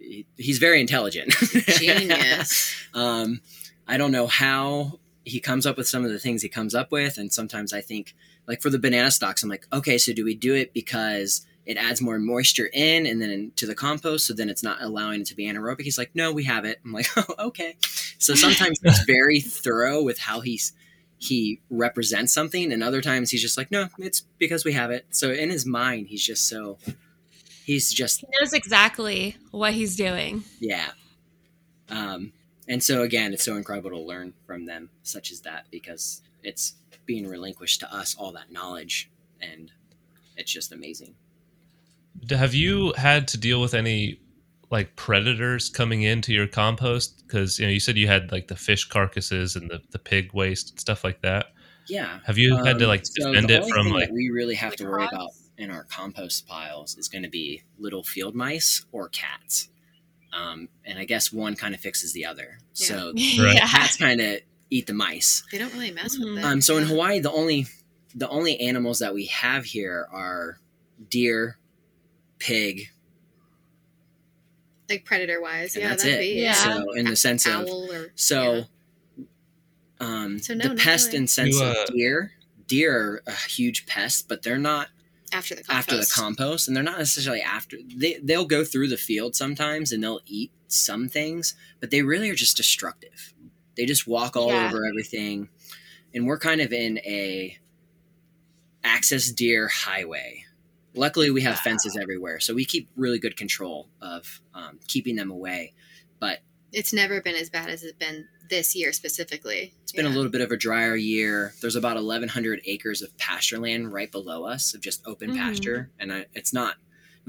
he, he's very intelligent. Genius. um, I don't know how he comes up with some of the things he comes up with, and sometimes I think, like for the banana stocks, I'm like, okay, so do we do it because it adds more moisture in and then to the compost, so then it's not allowing it to be anaerobic? He's like, no, we have it. I'm like, oh, okay. So sometimes he's very thorough with how he's he represents something, and other times he's just like, no, it's because we have it. So in his mind, he's just so he's just He knows exactly what he's doing. yeah. Um, and so again, it's so incredible to learn from them, such as that, because it's being relinquished to us all that knowledge, and it's just amazing. Have you had to deal with any like predators coming into your compost? Because you know you said you had like the fish carcasses and the, the pig waste and stuff like that. Yeah. Have you had to Um, like defend the it from like? we really have to worry rocks? about in our compost piles is going to be little field mice or cats. Um, and I guess one kind of fixes the other. So Right. yeah. cats kind of eat the mice. They don't really mess with it. Um, so in Hawaii, the only the only animals that we have here are deer, pig, like predator wise, yeah, that's that'd it. be Yeah. So in the sense of or so, um, So no, the pest really. and sense You, of uh, deer, deer are a huge pest, but they're not after the compost. after the compost, and they're not necessarily after. They they'll go through the field sometimes, and they'll eat some things, but they really are just destructive. They just walk all Yeah. over everything, and we're kind of in a access deer highway. Luckily, we have fences everywhere, so we keep really good control of um, keeping them away. But It's never been as bad as it's been this year specifically. It's been a little bit of a drier year. There's about 1,100 acres of pasture land right below us of just open Mhm. pasture, and I, it's not.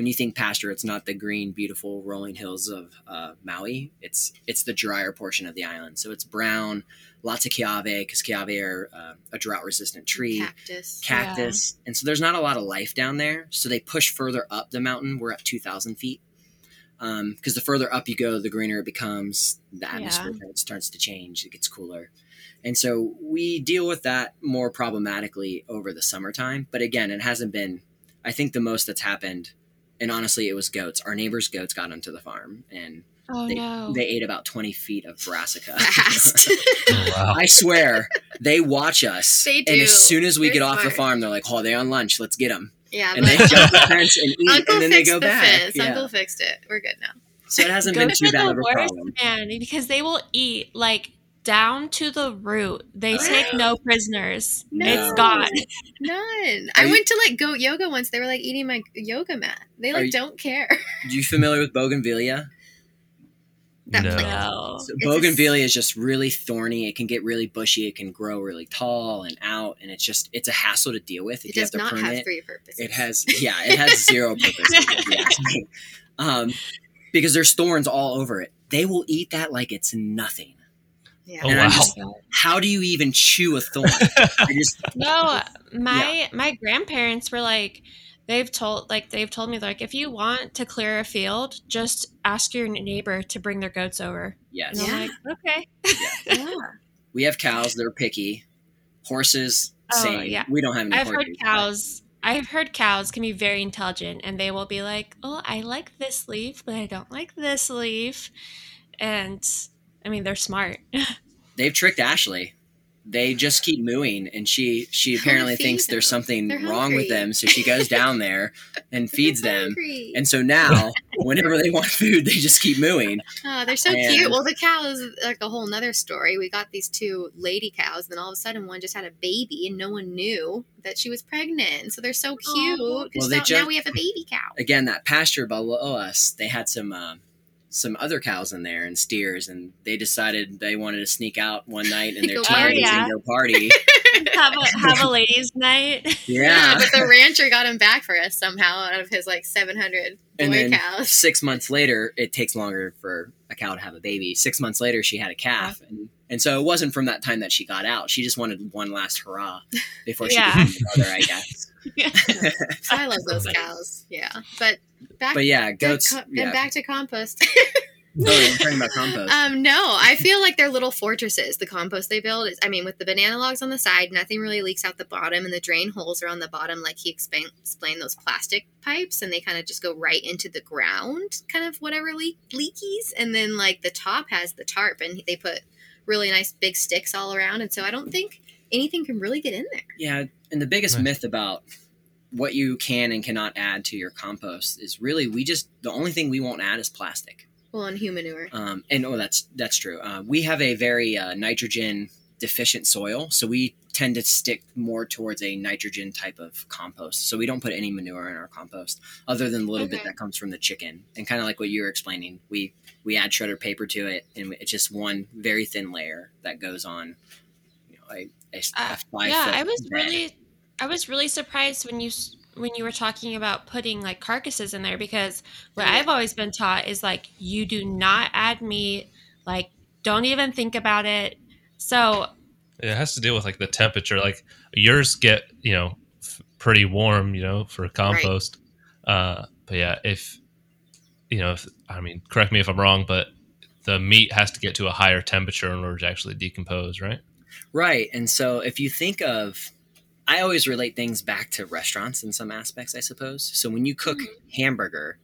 When you think pasture, it's not the green, beautiful rolling hills of uh, Maui. It's it's the drier portion of the island. So it's brown, lots of kiawe because kiawe are uh, a drought-resistant tree, cactus. cactus, and so there's not a lot of life down there. So they push further up the mountain. We're at 2,000 feet. Because the further up you go, the greener it becomes. The atmosphere it starts to change. It gets cooler. And so we deal with that more problematically over the summertime. But again, it hasn't been, I think the most that's happened, and honestly, it was goats. Our neighbor's goats got onto the farm and Oh they, no. they ate about 20 feet of brassica. Fast. Oh, wow. I swear, they watch us. They do. And as soon as we They're get off the farm, they're like, oh, they're on lunch. Let's get them. yeah, And they jump the fence and eat, Uncle and then they go the back. fence. Yeah. Uncle fixed it. We're good now. So it hasn't been too bad the of a worst, problem. man, because they will eat like down to the root. They take no prisoners. No. It's gone. None. Are I you- went to like goat yoga once. They were like eating my yoga mat. They like you- don't care. Are you familiar with bougainvillea? That No. like- So It's a bougainvillea is just really thorny. It can get really bushy. It can grow really tall and out, and it's just it's a hassle to deal with. If It you does have to not have it, three purposes. it has yeah, it has zero purpose. if you ask me. um, because there's thorns all over it. They will eat that like it's nothing. Yeah. Oh, and I'm wow. just, how do you even chew a thorn? I just No, uh, my my grandparents were like they've told like they've told me like if you want to clear a field, just ask your neighbor to bring their goats over. yes. And Yeah. I'm like, okay. yeah. We have cows. They're picky. Horses, Oh, same. yeah. We don't have any I've horses. heard cows. I've heard cows can be very intelligent, and they will be like, "Oh, I like this leaf, but I don't like this leaf," and I mean they're smart. They've tricked Ashley. They just keep mooing, and she she apparently feed thinks there's something They're wrong with them. So she goes down there and feeds them. And so now, whenever they want food, they just keep mooing. Oh, they're so And- cute. Well, the cows, like a whole nother story. We got these two lady cows, and then all of a sudden one just had a baby, and no one knew that she was pregnant. So they're so cute. Aw. 'cause Well, they now, just- now we have a baby cow. Again, that pasture below us, they had some uh, some other cows in there and steers, and they decided they wanted to sneak out one night in their oh, Go teenies party. and go party. have a have a ladies' night. Yeah. but the rancher got him back for us somehow out of his like 700 boy and then cows. six months later, it takes longer for a cow to have a baby. Six months later, she had a calf, and, and so it wasn't from that time that she got out. She just wanted one last hurrah before she Yeah. became a mother, I guess. I love those cows. Yeah, but back But yeah, to goats. co- yeah. and back to compost. Oh, you're talking about compost. Um, no, I feel like they're little fortresses. The compost they build is, I mean, with the banana logs on the side, nothing really leaks out the bottom, and the drain holes are on the bottom, like he explained, explained those plastic pipes, and they kind of just go right into the ground, kind of whatever leak leakies. And then, like, the top has the tarp, and they put really nice big sticks all around. And so I don't think anything can really get in there. Yeah, and the biggest Right. myth about what you can and cannot add to your compost is really we just the only thing we won't add is plastic. Well, and human manure. Um, and oh, that's that's true. Uh, we have a very uh, nitrogen deficient soil, so we tend to stick more towards a nitrogen type of compost. So we don't put any manure in our compost, other than the little bit that comes from the chicken. And kind of like what you were explaining, we we add shredder paper to it, and it's just one very thin layer that goes on. You know, a, a Uh, yeah, I was bed. really, I was really surprised when you when you were talking about putting like carcasses in there because what Yeah. I've always been taught is like you do not add meat, like don't even think about it. So It has to deal with like the temperature. Like yours get you know f- pretty warm, you know, for compost. Uh, but yeah, if you know, if, I mean, correct me if I'm wrong, but the meat has to get to a higher temperature in order to actually decompose, right? Right. And so if you think of, I always relate things back to restaurants in some aspects, I suppose. So when you cook hamburger,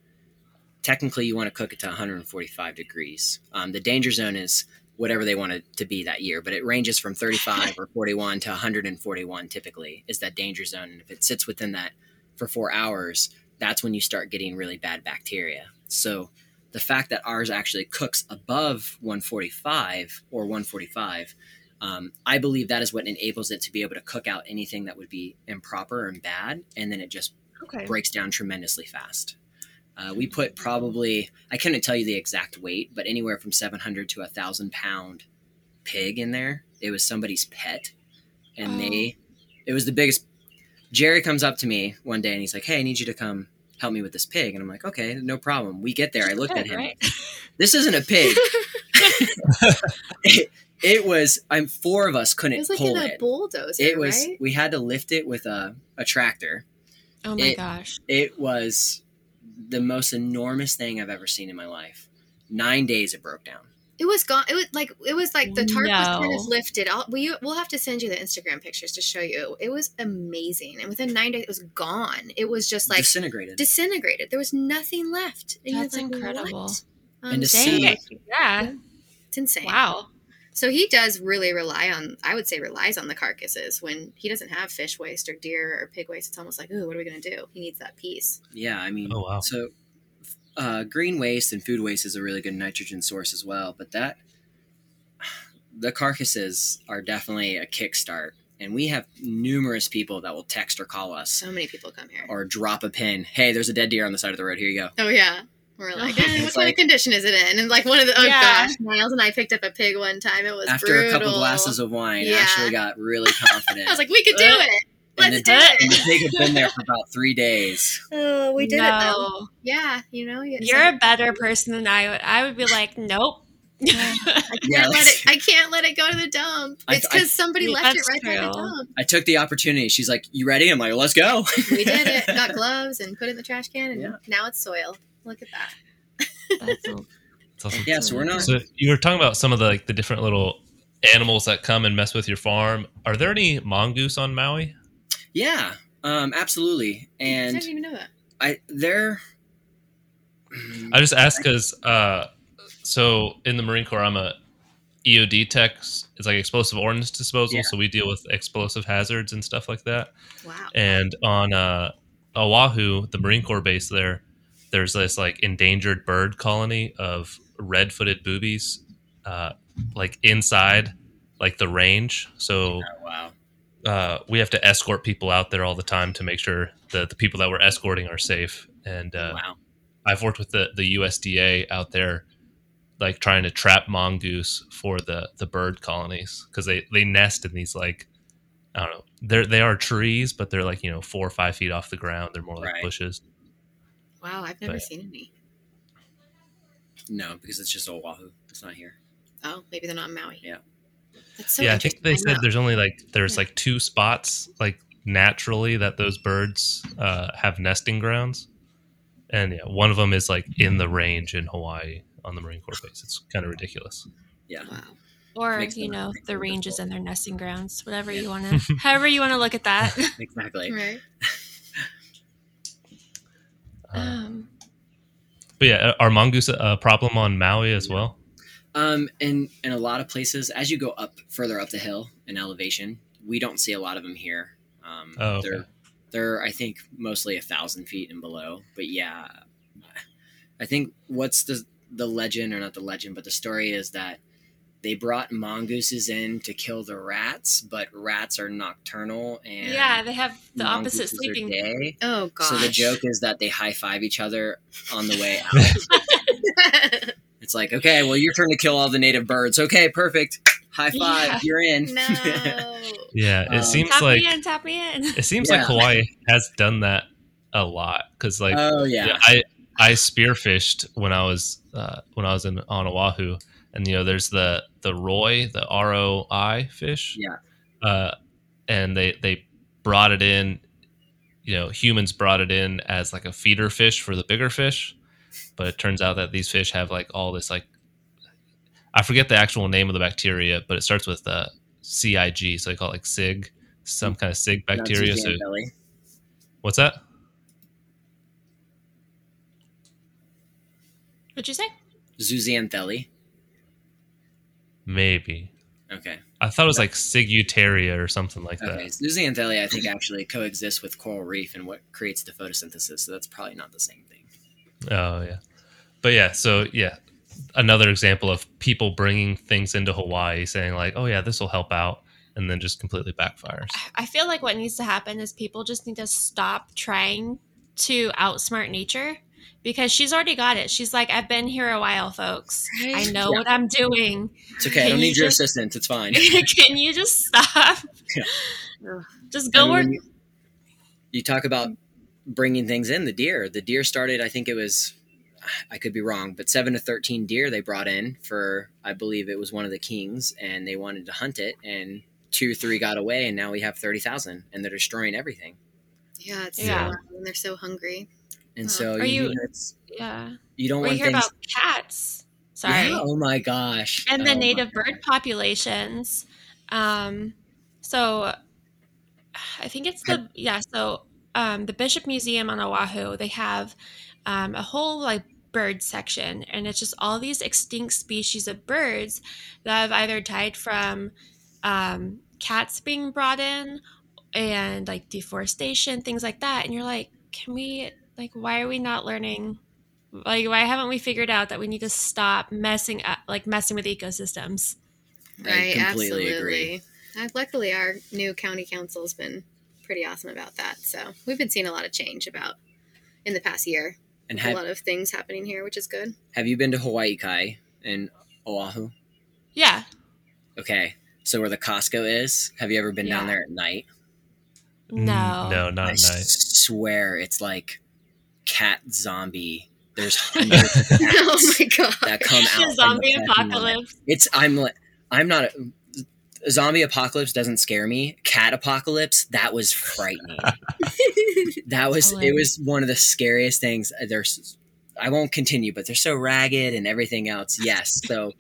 technically you want to cook it to 145 degrees. Um, the danger zone is whatever they want it to be that year, but it ranges from 35 or 41 to 141 typically is that danger zone. And if it sits within that for four hours, that's when you start getting really bad bacteria. So the fact that ours actually cooks above 145 or 145 um, I believe that is what enables it to be able to cook out anything that would be improper and bad, and then it just okay, breaks down tremendously fast. Uh, we put probably I couldn't tell you the exact weight, but anywhere from 700 to a thousand pound pig in there. It was somebody's pet, and they it was the biggest. Gerry comes up to me one day and he's like, "Hey, I need you to come help me with this pig," and I'm like, "Okay, no problem." We get there. I looked at him. right? This isn't a pig. it, it was. I'm four of us couldn't was like pull in a it. bulldozer, It was. right? We had to lift it with a, a tractor. Oh my It- gosh. It was the most enormous thing I've ever seen in my life. Nine days it broke down. It was gone. It was like it was like the tarp was kind No. of lifted. I'll, we we'll have to send you the Instagram pictures to show you. It was amazing, and within nine days, it was gone. It was just like disintegrated. disintegrated. There was nothing left. And you're That's like, incredible. What? And to Um, see- Dang. Yeah. it's insane. Wow. So he does really rely on. I would say relies on the carcasses when he doesn't have fish waste or deer or pig waste. It's almost like, ooh, what are we gonna do? He needs that piece. yeah, I mean, Oh, wow. so uh, green waste and food waste is a really good nitrogen source as well. But that the carcasses are definitely a kickstart, and we have numerous people that will text or call us So many people come here. or drop a pin. Hey, there's a dead deer on the side of the road. Here you go. Oh yeah. We're like, eh, what kind like- of condition is it in? And like one of the oh Yeah. gosh, Niles and I picked up a pig one time. It was After brutal. a couple glasses of wine, Yeah. Actually, got really confident. I was like, we could do it. and Let's the, do and the pig had been there for about three days. Oh, we did it though. Yeah, you know, you You're a better person than I would. I would be like, nope. I can't Yeah, let it. I can't let it go to the dump. It's because somebody Yeah, left it that's right by the dump. I took the opportunity. She's like, "You ready?" I'm like, "Let's go." We did it. Got gloves and put it in the trash can, and Yeah. now it's soil. Look at that. That's It's awesome. yeah, so we're not. So you were talking about some of the like the different little animals that come and mess with your farm. Are there any mongoose on Maui? Yeah, um, absolutely. And I didn't even know that. I they're. I just asked because uh, so in the Marine Corps, I'm a EOD tech. It's like explosive ordnance disposal. Yeah. So we deal with explosive hazards and stuff like that. Wow. And on uh, Oahu, the Marine Corps base there, there's this like endangered bird colony of red-footed boobies, uh, like inside like the range. So Oh, wow. uh, we have to escort people out there all the time to make sure that the people that we're escorting are safe. And uh, wow. I've worked with the, the USDA out there, like trying to trap mongoose for the, the bird colonies because they, they nest in these like I don't know they're they are trees but they're like you know four or five feet off the ground they're more like Right. bushes. Wow, I've never But- seen any. No, because it's just Oahu. It's not here. Oh, maybe they're not in Maui. Yeah. That's so yeah, I think interesting. they said know. there's only like there's Yeah. like two spots like naturally that those birds uh, have nesting grounds, and yeah, one of them is like in the range in Hawaii. on the Marine Corps base. It's kind of ridiculous. Yeah. Wow. Or Makes you know the they're ranges and their nesting grounds, whatever Yeah. you want to, however you want to look at that. Exactly. Right. Uh, Um, but yeah, are mongoose a problem on Maui as well? Um, in in a lot of places, as you go up further up the hill in elevation, we don't see a lot of them here. Um, Oh, okay. they're they're I think mostly a thousand feet and below. But yeah, I think what's the the legend or not the legend, but the story is that they brought mongooses in to kill the rats, but rats are nocturnal and yeah, they have the opposite sleeping. day. Oh god! So the joke is that they high five each other on the way out. It's like, okay, well, your turn to kill all the native birds. Okay, perfect. High five. Yeah. You're in. no. Yeah, it Um, seems Tap like me in, tap me in. it seems Yeah. like Hawaii has done that a lot because like oh yeah. Yeah, I I spearfished when I was uh, when I was in on Oahu, and you know, there's the the Roy, the R O I fish. Yeah. Uh, and they they brought it in. You know, humans brought it in as like a feeder fish for the bigger fish, but it turns out that these fish have like all this like I forget the actual name of the bacteria, but it starts with uh, CIG, so they call it like SIG, some kind of SIG bacteria. So Belly. what's that? What'd you say? Zooxanthellae. Maybe Okay. I thought it was like ciguatera or something like that. Okay. Zooxanthellae, I think, actually coexists with coral reef and what creates the photosynthesis. So that's probably not the same thing. Oh yeah, but yeah. So yeah, another example of people bringing things into Hawaii, saying like, "Oh yeah, this will help out," and then just completely backfires. I feel like what needs to happen is people just need to stop trying to outsmart nature because she's already got it. She's like, I've been here a while, folks. I know Yeah. what I'm doing. It's okay. I don't you need your just- assistance. It's fine. Can you just stop? Ugh. Just go And work. you, you talk about bringing things in the deer. The deer started. I think it was. I could be wrong, but seven to thirteen deer they brought in for. I believe it was one of the kings, and they wanted to hunt it, and two, three got away, and now we have thirty thousand, and they're destroying everything. Yeah, it's Yeah. so loud when they're so hungry. And so Are you, you- know, Yeah. you don't Or you want hear things. about cats. Sorry. Yeah, oh my gosh! and Oh the my native bird populations. Um, so I think it's the yeah. So um, the Bishop Museum on Oahu, they have um, a whole like bird section, and it's just all these extinct species of birds that have either died from um, cats being brought in and like deforestation, things like that. And you're like, can we like why are we not learning? Like why haven't we figured out that we need to stop messing up like messing with ecosystems? I Right, completely absolutely. agree. Uh, luckily, our new county council has been pretty awesome about that. So we've been seeing a lot of change about in the past year. And a lot of things happening here, which is good. have you been to Hawaii Kai in Oahu? Yeah. Okay, so where the Costco is, have you ever been down there at night? No. Mm, no, not I nice. swear it's like cat zombie. There's hundreds of cats oh my god! that come out. The zombie the apocalypse. It's I'm like I'm not a, zombie apocalypse doesn't scare me. Cat apocalypse that was frightening. that was it was one of the scariest things. There's I won't continue, but they're so ragged and everything else. Yes, so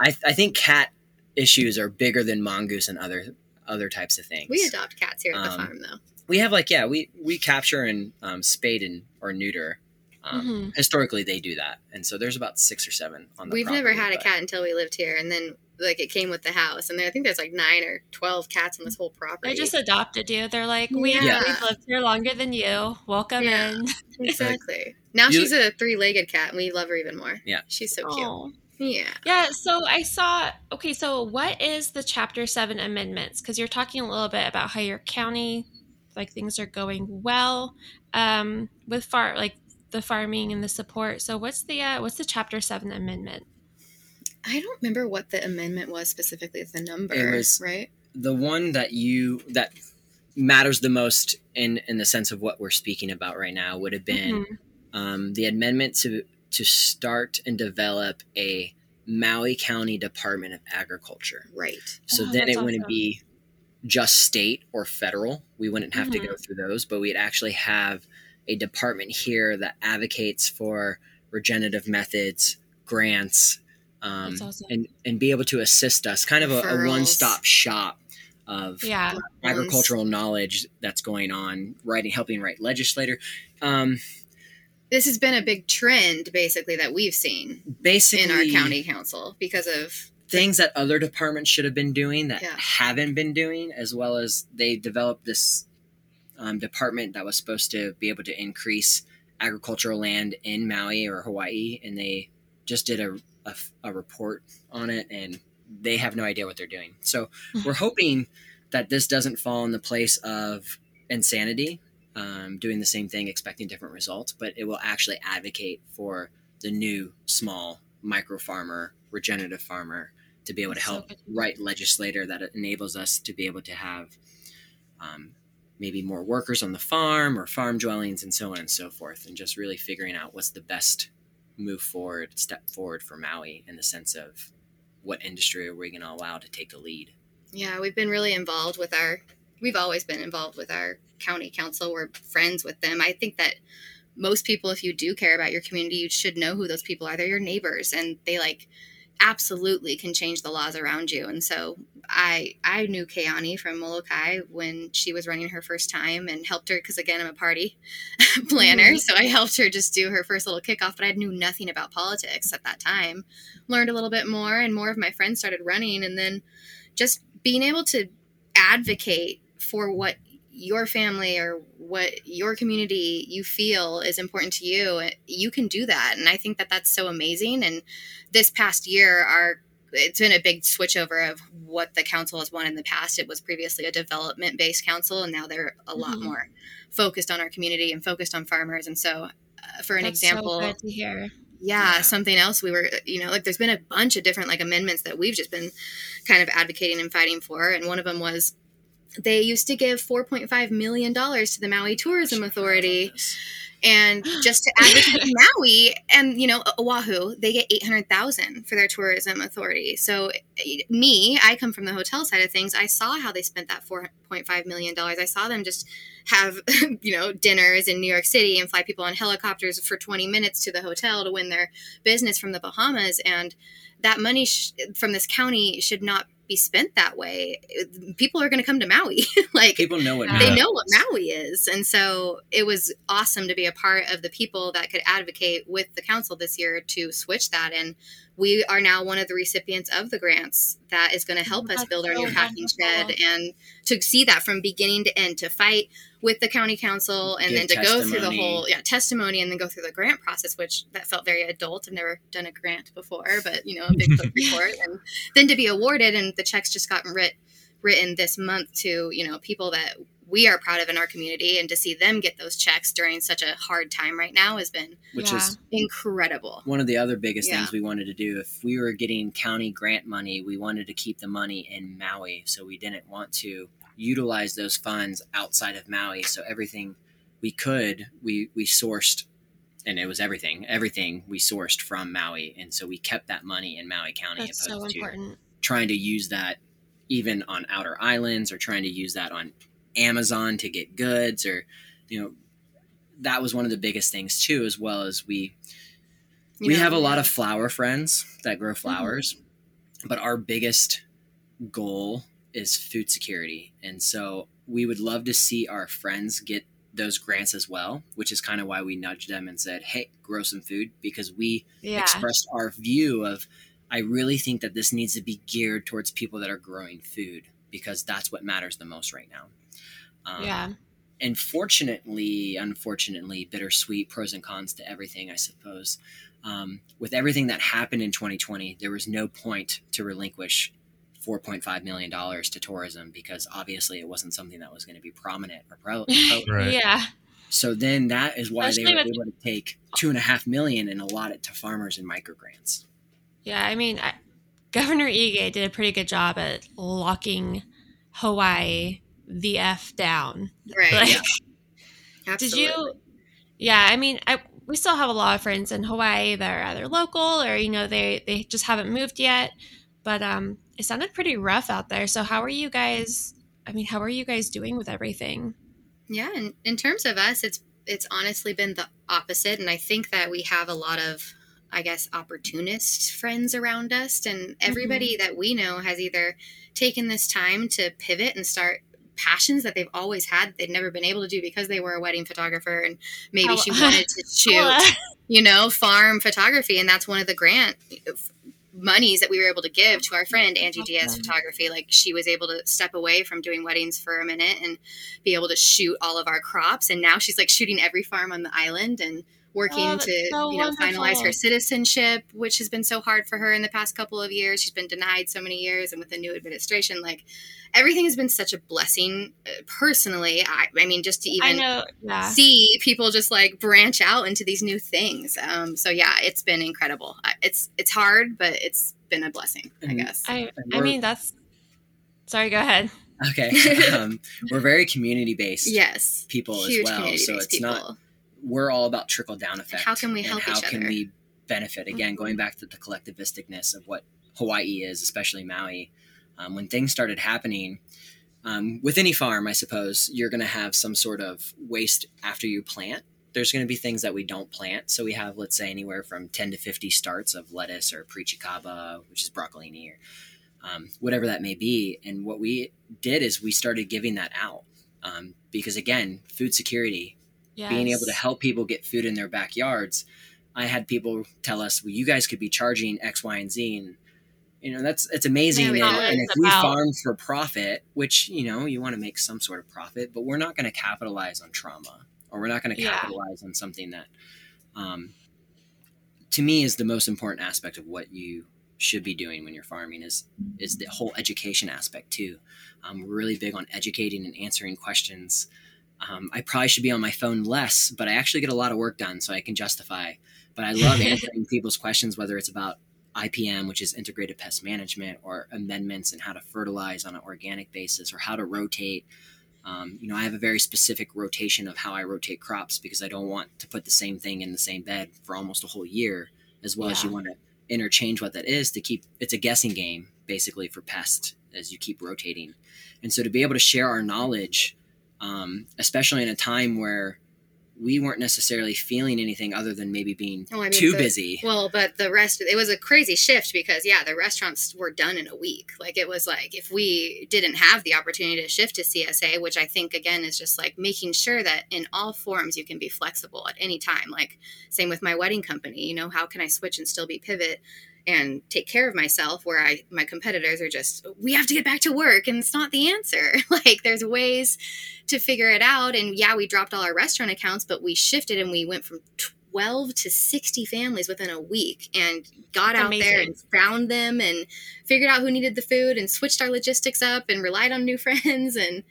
I I think cat issues are bigger than mongoose and other other types of things. we adopt cats here at the Um, farm, though. We have like yeah we we capture and um, spade and or neuter. Um, Mhm. Historically, they do that, and so there's about six or seven on the. We've never property, had a cat until we lived here, and then like it came with the house, and then I think there's like nine or twelve cats on this whole property. They just adopted you. They're like, we, Yeah. we've lived here longer than you. Welcome Yeah. in. exactly. Now You- she's a three-legged cat, and we love her even more. Yeah. she's so cute. Yeah. Yeah, so I saw. Okay, so what is the Chapter Seven amendments? Because you're talking a little bit about how your county, like things are going well, um, with far like the farming and the support. So what's the uh, what's the Chapter Seven amendment? I don't remember what the amendment was specifically. The number, It was- right? the one that you that matters the most in in the sense of what we're speaking about right now would have been Mhm. um, the amendment to to start and develop a Maui County Department of Agriculture. Right. So Oh, then that's it wouldn't be just state or federal. We wouldn't have to Mhm. go through those, but we'd actually have a department here that advocates for regenerative methods, grants, um, awesome. and and be able to assist us, kind of a, a one stop shop of Yeah. agricultural knowledge that's going on, writing, helping write legislator. Um, This has been a big trend, basically, that we've seen basically, in our county council because of things that other departments should have been doing that Yeah. haven't been doing, as well as they developed this um, department that was supposed to be able to increase agricultural land in Maui or Hawaii, and they just did a, a, a report on it, and they have no idea what they're doing. So we're hoping that this doesn't fall in the place of insanity, um, doing the same thing, expecting different results, but it will actually advocate for the new small micro farmer, regenerative farmer to be able to help write legislator that enables us to be able to have um, maybe more workers on the farm or farm dwellings and so on and so forth, and just really figuring out what's the best move forward, step forward for Maui in the sense of what industry are we going to allow to take the lead. Yeah, we've been really involved with our. We've always been involved with our county council. We're friends with them. I think that most people, if you do care about your community, you should know who those people are. They're your neighbors, and they like absolutely can change the laws around you. And so I I knew Keani from Molokai when she was running her first time and helped her because again I'm a party planner, mm-hmm. so I helped her just do her first little kickoff. But I knew nothing about politics at that time. Learned a little bit more, and more of my friends started running, and then just being able to advocate for what your family or what your community you feel is important to you you can do that and i think that that's so amazing and this past year our it's been a big switchover of what the council has won in the past it was previously a development based council and now they're a lot Mhm. more focused on our community and focused on farmers and so uh, for an That's example so good to hear. yeah, Yeah. something else we were you know like there's been a bunch of different like amendments that we've just been kind of advocating and fighting for and one of them was they used to give 4.5 million dollars to the Maui Tourism Authority and just to advocate Maui and you know Oahu they get 800,000 for their tourism authority. So eh, me, I come from the hotel side of things. I saw how they spent that 4.5 million dollars. I saw them just have you know dinners in New York City and fly people on helicopters for 20 minutes to the hotel to win their business from the Bahamas and that money sh- from this county should not be spent that way. People are going to come to Maui. like People know what Yeah. they Maui know what is. Maui is. And so it was awesome to be a part of the people that could advocate with the council this year to switch that. And we are now one of the recipients of the grants that is going to help mm, us That's build our so new packing shed and to see that from beginning to end, to fight with the county council and Give then to go through the whole yeah, testimony and then go through the grant process, which that felt very adult. I've never done a grant before, but you know, a big book report and then to be awarded and the checks just got writ, written this month to, you know, people that we are proud of in our community and to see them get those checks during such a hard time right now has been which Yeah. is incredible. one of the other biggest Yeah. things we wanted to do. If we were getting county grant money, we wanted to keep the money in Maui. So we didn't want to utilize those funds outside of Maui. So everything we could, we, we sourced, and it was everything, everything we sourced from Maui. And so we kept that money in Maui County That's so to important. trying to use that even on outer islands or trying to use that on Amazon to get goods or, you know, that was one of the biggest things too, as well as we You we know, have a lot of flower friends that grow mm-hmm. flowers, but our biggest goal is food security. And so we would love to see our friends get those grants as well, which is kind of why we nudged them and said, hey, grow some food because we Yeah. expressed our view of I really think that this needs to be geared towards people that are growing food because that's what matters the most right now. Um, yeah. and fortunately, unfortunately, bittersweet pros and cons to everything, I suppose. Um, with everything that happened in 2020, there was no point to relinquish $4.5 million to tourism because obviously it wasn't something that was going to be prominent or pro- pro- Right. Yeah. So then that is why Especially they were with- able to take two and a half million and allot it to farmers and microgrants. Yeah. I mean, I, Governor Ige did a pretty good job at locking Hawaii the F down. right. Like, Yeah. Did you? Yeah, I mean, I we still have a lot of friends in Hawaii that are either local or you know they they just haven't moved yet. But um, it sounded pretty rough out there. So how are you guys? I mean, how are you guys doing with everything? Yeah, and in terms of us, it's it's honestly been the opposite, and I think that we have a lot of I guess, opportunist friends around us. And everybody mm-hmm. that we know has either taken this time to pivot and start passions that they've always had they've never been able to do because they were a wedding photographer and maybe she wanted to shoot you know farm photography and that's one of the grant monies that we were able to give to our friend Angie Diaz Photography. Like she was able to step away from doing weddings for a minute and be able to shoot all of our crops. And now she's like shooting every farm on the island and working oh, to so you know wonderful. finalize her citizenship which has been so hard for her in the past couple of years. She's been denied so many years and with the new administration like everything has been such a blessing. Uh, personally I, I mean just to even yeah. see people just like branch out into these new things. Um, so yeah it's been incredible. It's it's hard but it's been a blessing i guess. I, I mean that's sorry go ahead. Okay um, we're very community based yes. people Huge as well so it's people. not we're all about trickle down effect. How can we help how each can other? we benefit? Again, mm-hmm. going back to the collectivisticness of what Hawaii is, especially Maui. Um, when things started happening, um, with any farm, I suppose you're going to have some sort of waste after you plant. There's going to be things that we don't plant. So we have, let's say, anywhere from 10 to 50 starts of lettuce or prechicaba, which is broccolini, or um, whatever that may be. And what we did is we started giving that out um, because, again, food security yes. being able to help people get food in their backyards. I had people tell us, "Well, you guys could be charging X, Y, and Z," and you know that's it's amazing. Yeah, and, and, if we farm for profit, which you know you want to make some sort of profit, but we're not going to capitalize on trauma, or we're not going to capitalize yeah. on something that, um, to me, is the most important aspect of what you should be doing when you're farming is is the whole education aspect too. Um, we're really big on educating and answering questions um, I probably should be on my phone less, but I actually get a lot of work done, so I can justify. But I love answering people's questions, whether it's about IPM, which is integrated pest management, or amendments and how to fertilize on an organic basis, or how to rotate. Um, you know, I have a very specific rotation of how I rotate crops because I don't want to put the same thing in the same bed for almost a whole year, as well yeah. as you want to interchange what that is to keep. It's a guessing game basically for pest as you keep rotating, and so to be able to share our knowledge um, especially in a time where we weren't necessarily feeling anything other than maybe being well, I mean, too the, busy. Well, but the rest, it was a crazy shift because, yeah, the restaurants were done in a week. Like, it was like if we didn't have the opportunity to shift to CSA, which I think, again, is just like making sure that in all forms you can be flexible at any time. Like, same with my wedding company, you know, how can I switch and still be pivot? And take care of myself where i my competitors are just we have to get back to work and it's not the answer. Like there's ways to figure it out. And yeah we dropped all our restaurant accounts but we shifted and we went from 12 to 60 families within a week and got out Amazing. there and found them and figured out who needed the food and switched our logistics up and relied on new friends. And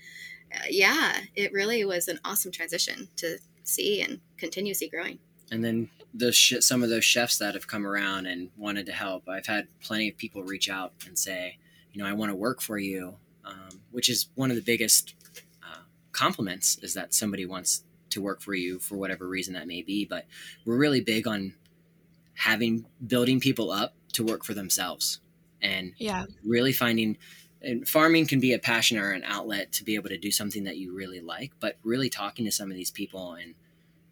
uh, yeah it really was an awesome transition to see and continue to see growing. And then the sh- some of those chefs that have come around and wanted to help. I've had plenty of people reach out and say, you know, I want to work for you, um, which is one of the biggest uh, compliments is that somebody wants to work for you for whatever reason that may be. But we're really big on having building people up to work for themselves and yeah, really finding. And farming can be a passion or an outlet to be able to do something that you really like, but really talking to some of these people and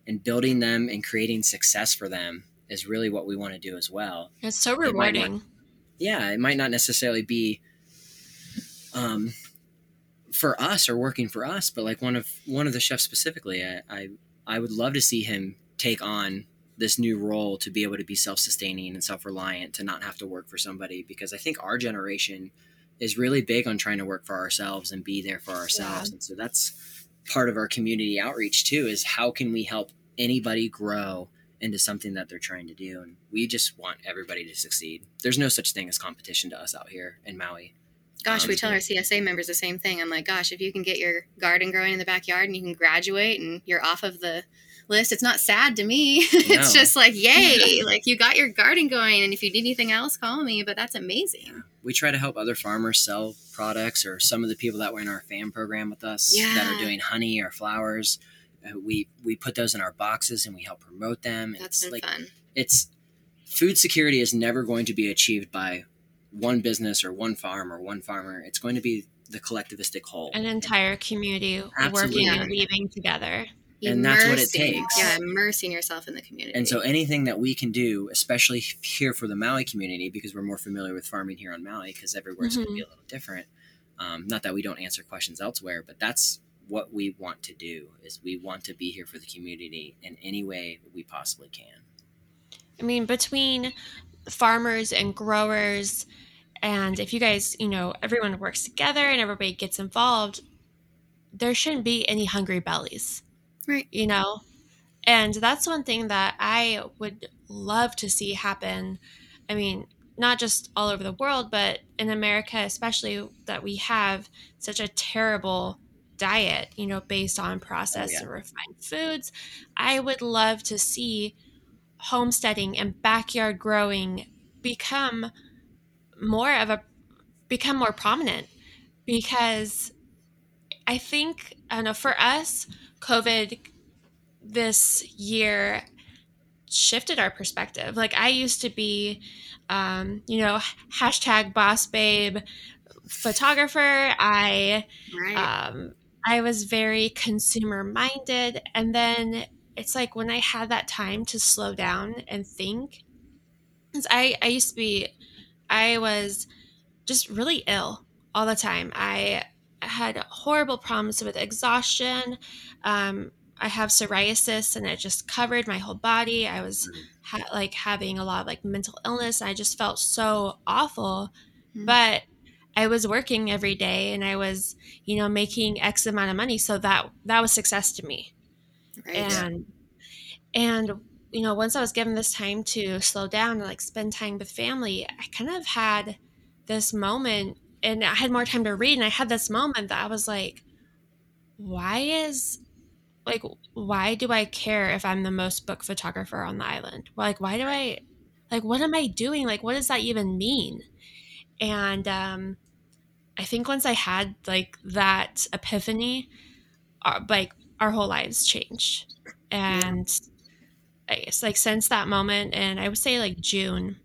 and building them and creating success for them is really what we want to do as well. It's so rewarding. It not, yeah, it might not necessarily be um, for us or working for us, but like one of one of the chefs specifically, I, I I would love to see him take on this new role to be able to be self-sustaining and self-reliant to not have to work for somebody because I think our generation is really big on trying to work for ourselves and be there for ourselves. Yeah. And so that's part of our community outreach too is how can we help anybody grow into something that they're trying to do? And we just want everybody to succeed. There's no such thing as competition to us out here in maui. Gosh um, we tell our csa members the same thing. I'm like gosh if you can get your garden growing in the backyard and you can graduate and you're off of the list. It's not sad to me. It's just like yay like you got your garden going and if you need anything else call me but that's amazing. We try to help other farmers sell products or some of the people that were in our fan program with us yeah. that are doing honey or flowers uh, we we put those in our boxes and we help promote them and that's it's like fun. it's food security is never going to be achieved by one business or one farm or one farmer. It's going to be the collectivistic whole. An entire community Absolutely. working and weaving together And that's what it takes. Yeah, immersing yourself in the community. And so anything that we can do, especially here for the Maui community, because we're more familiar with farming here on Maui, because everywhere's going to be a little different. Um, not that we don't answer questions elsewhere, but that's what we want to do. Is we want to be here for the community in any way we possibly can. I mean, between farmers and growers, and if you guys, you know, everyone works together and everybody gets involved, there shouldn't be any hungry bellies. Right. You know? And that's one thing that I would love to see happen. I mean, not just all over the world, but in America, especially that we have such a terrible diet, you know, based on oh, processed yeah. and refined foods. I would love to see homesteading and backyard growing become more of a become more prominent because I think I don't know for us COVID this year shifted our perspective. Like I used to be, um, you know, hashtag boss babe photographer. I right. um, I was very consumer minded. And then it's like when I had that time to slow down and think, 'cause I, I used to be, I was just really ill all the time. I had horrible problems with exhaustion. Um, I have psoriasis and it just covered my whole body. I was ha- like having a lot of like mental illness. And I just felt so awful. Mhm. But I was working every day and I was, you know, making X amount of money. So that that was success to me. right. And and you know, once I was given this time to slow down and like spend time with family, I kind of had this moment and I had more time to read and I had this moment that I was like, why is like why do I care if I'm the most book photographer on the island? Like why do I like what am I doing? Like what does that even mean? And um I think once I had like that epiphany, our, like our whole lives changed. And I guess like since that moment, and I would say like June,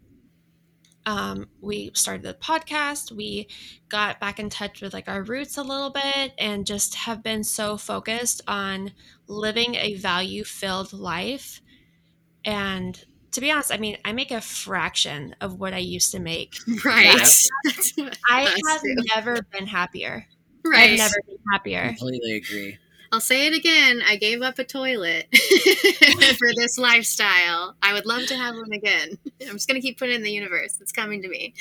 um, we started the podcast. We got back in touch with like our roots a little bit, and just have been so focused on living a value filled life. And to be honest, I mean, I make a fraction of what I used to make. right. Yes. That's what I us have do. never been happier. Right. I've never been happier. I Completely agree. I'll say it again. I gave up a toilet for this lifestyle. I would love to have one again. I'm just gonna keep putting it in the universe. It's coming to me.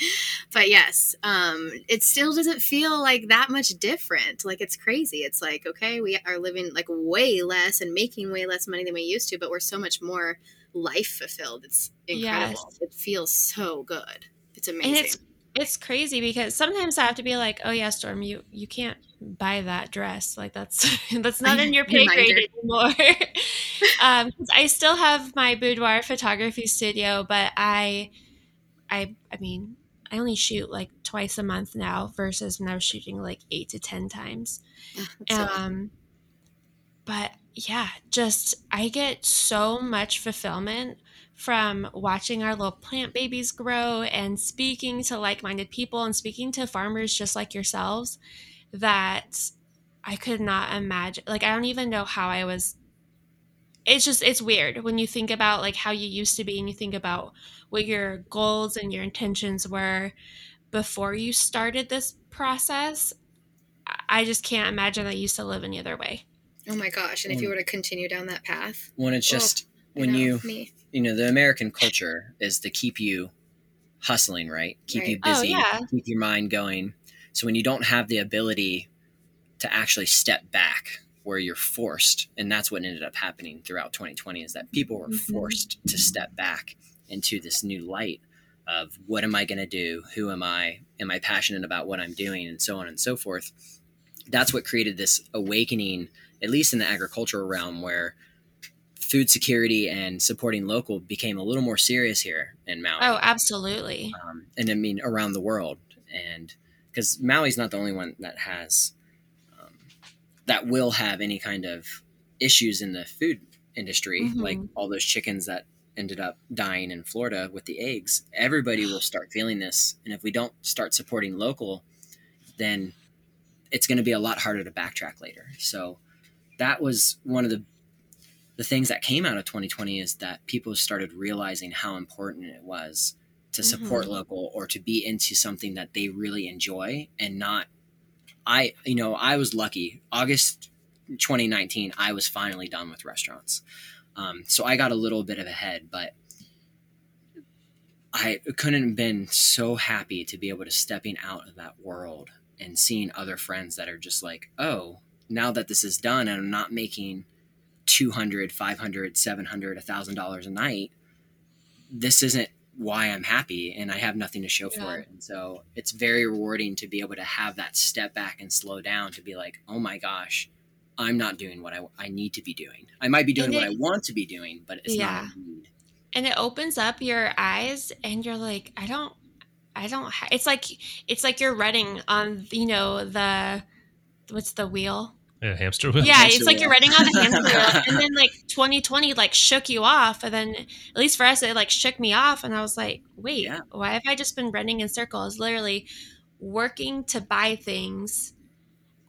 But yes, um, it still doesn't feel like that much different. Like it's crazy. It's like okay, we are living like way less and making way less money than we used to, but we're so much more life fulfilled. It's incredible. Yes. It feels so good. It's amazing. It's crazy because sometimes I have to be like, oh yeah, Storm, you you can't buy that dress. Like that's that's not in your pay grade anymore. um, I still have my boudoir photography studio, but I, I, I mean, I only shoot like twice a month now versus when I was shooting like eight to ten times. Yeah, so- Um, but yeah, just I get so much fulfillment from watching our little plant babies grow and speaking to like minded people and speaking to farmers just like yourselves that I could not imagine. Like, I don't even know how I was. It's just, it's weird when you think about like how you used to be and you think about what your goals and your intentions were before you started this process. I- just can't imagine that you used to live any other way. Oh my gosh! And if you were to continue down that path, When it's Oh, just I when know, you me. you know the American culture is to keep you hustling, right? Keep you Right. Oh, busy, yeah. keep your mind going. So when you don't have the ability to actually step back where you're forced, and that's what ended up happening throughout 2020 is that people were Mhm. forced to step back into this new light of what am I going to do? Who am I? Am I passionate about what I'm doing? And so on and so forth. That's what created this awakening, at least in the agricultural realm, where food security and supporting local became a little more serious here in Maui. Oh, absolutely. Um, and I mean around the world, and because Maui's not the only one that has um, that will have any kind of issues in the food industry, Mhm. like all those chickens that ended up dying in Florida with the eggs. Everybody will start feeling this, and if we don't start supporting local, then it's going to be a lot harder to backtrack later. So that was one of the the things that came out of 2020 is that people started realizing how important it was to support Mhm. local or to be into something that they really enjoy and not I you know I was lucky August 2019 I was finally done with restaurants um, so I got a little bit of a head but I couldn't have been so happy to be able to stepping out of that world and seeing other friends that are just like oh now that this is done and I'm not making 200 500 700 1000 dollars a night this isn't why I'm happy and I have nothing to show Yeah. for it. And so it's very rewarding to be able to have that step back and slow down to be like, oh my gosh, I'm not doing what I, I need to be doing. I might be doing And what it- I want to be doing, but it's Yeah. not and it opens up your eyes and you're like i don't i don't ha-. it's like it's like you're running on you know the what's the wheel Yeah, hamster wheel. yeah Hamster it's like you're wheel. running on the hamster wheel and then like 2020 like shook you off and then at least for us it like shook me off and i was like wait Yeah. why have i just been running in circles literally working to buy things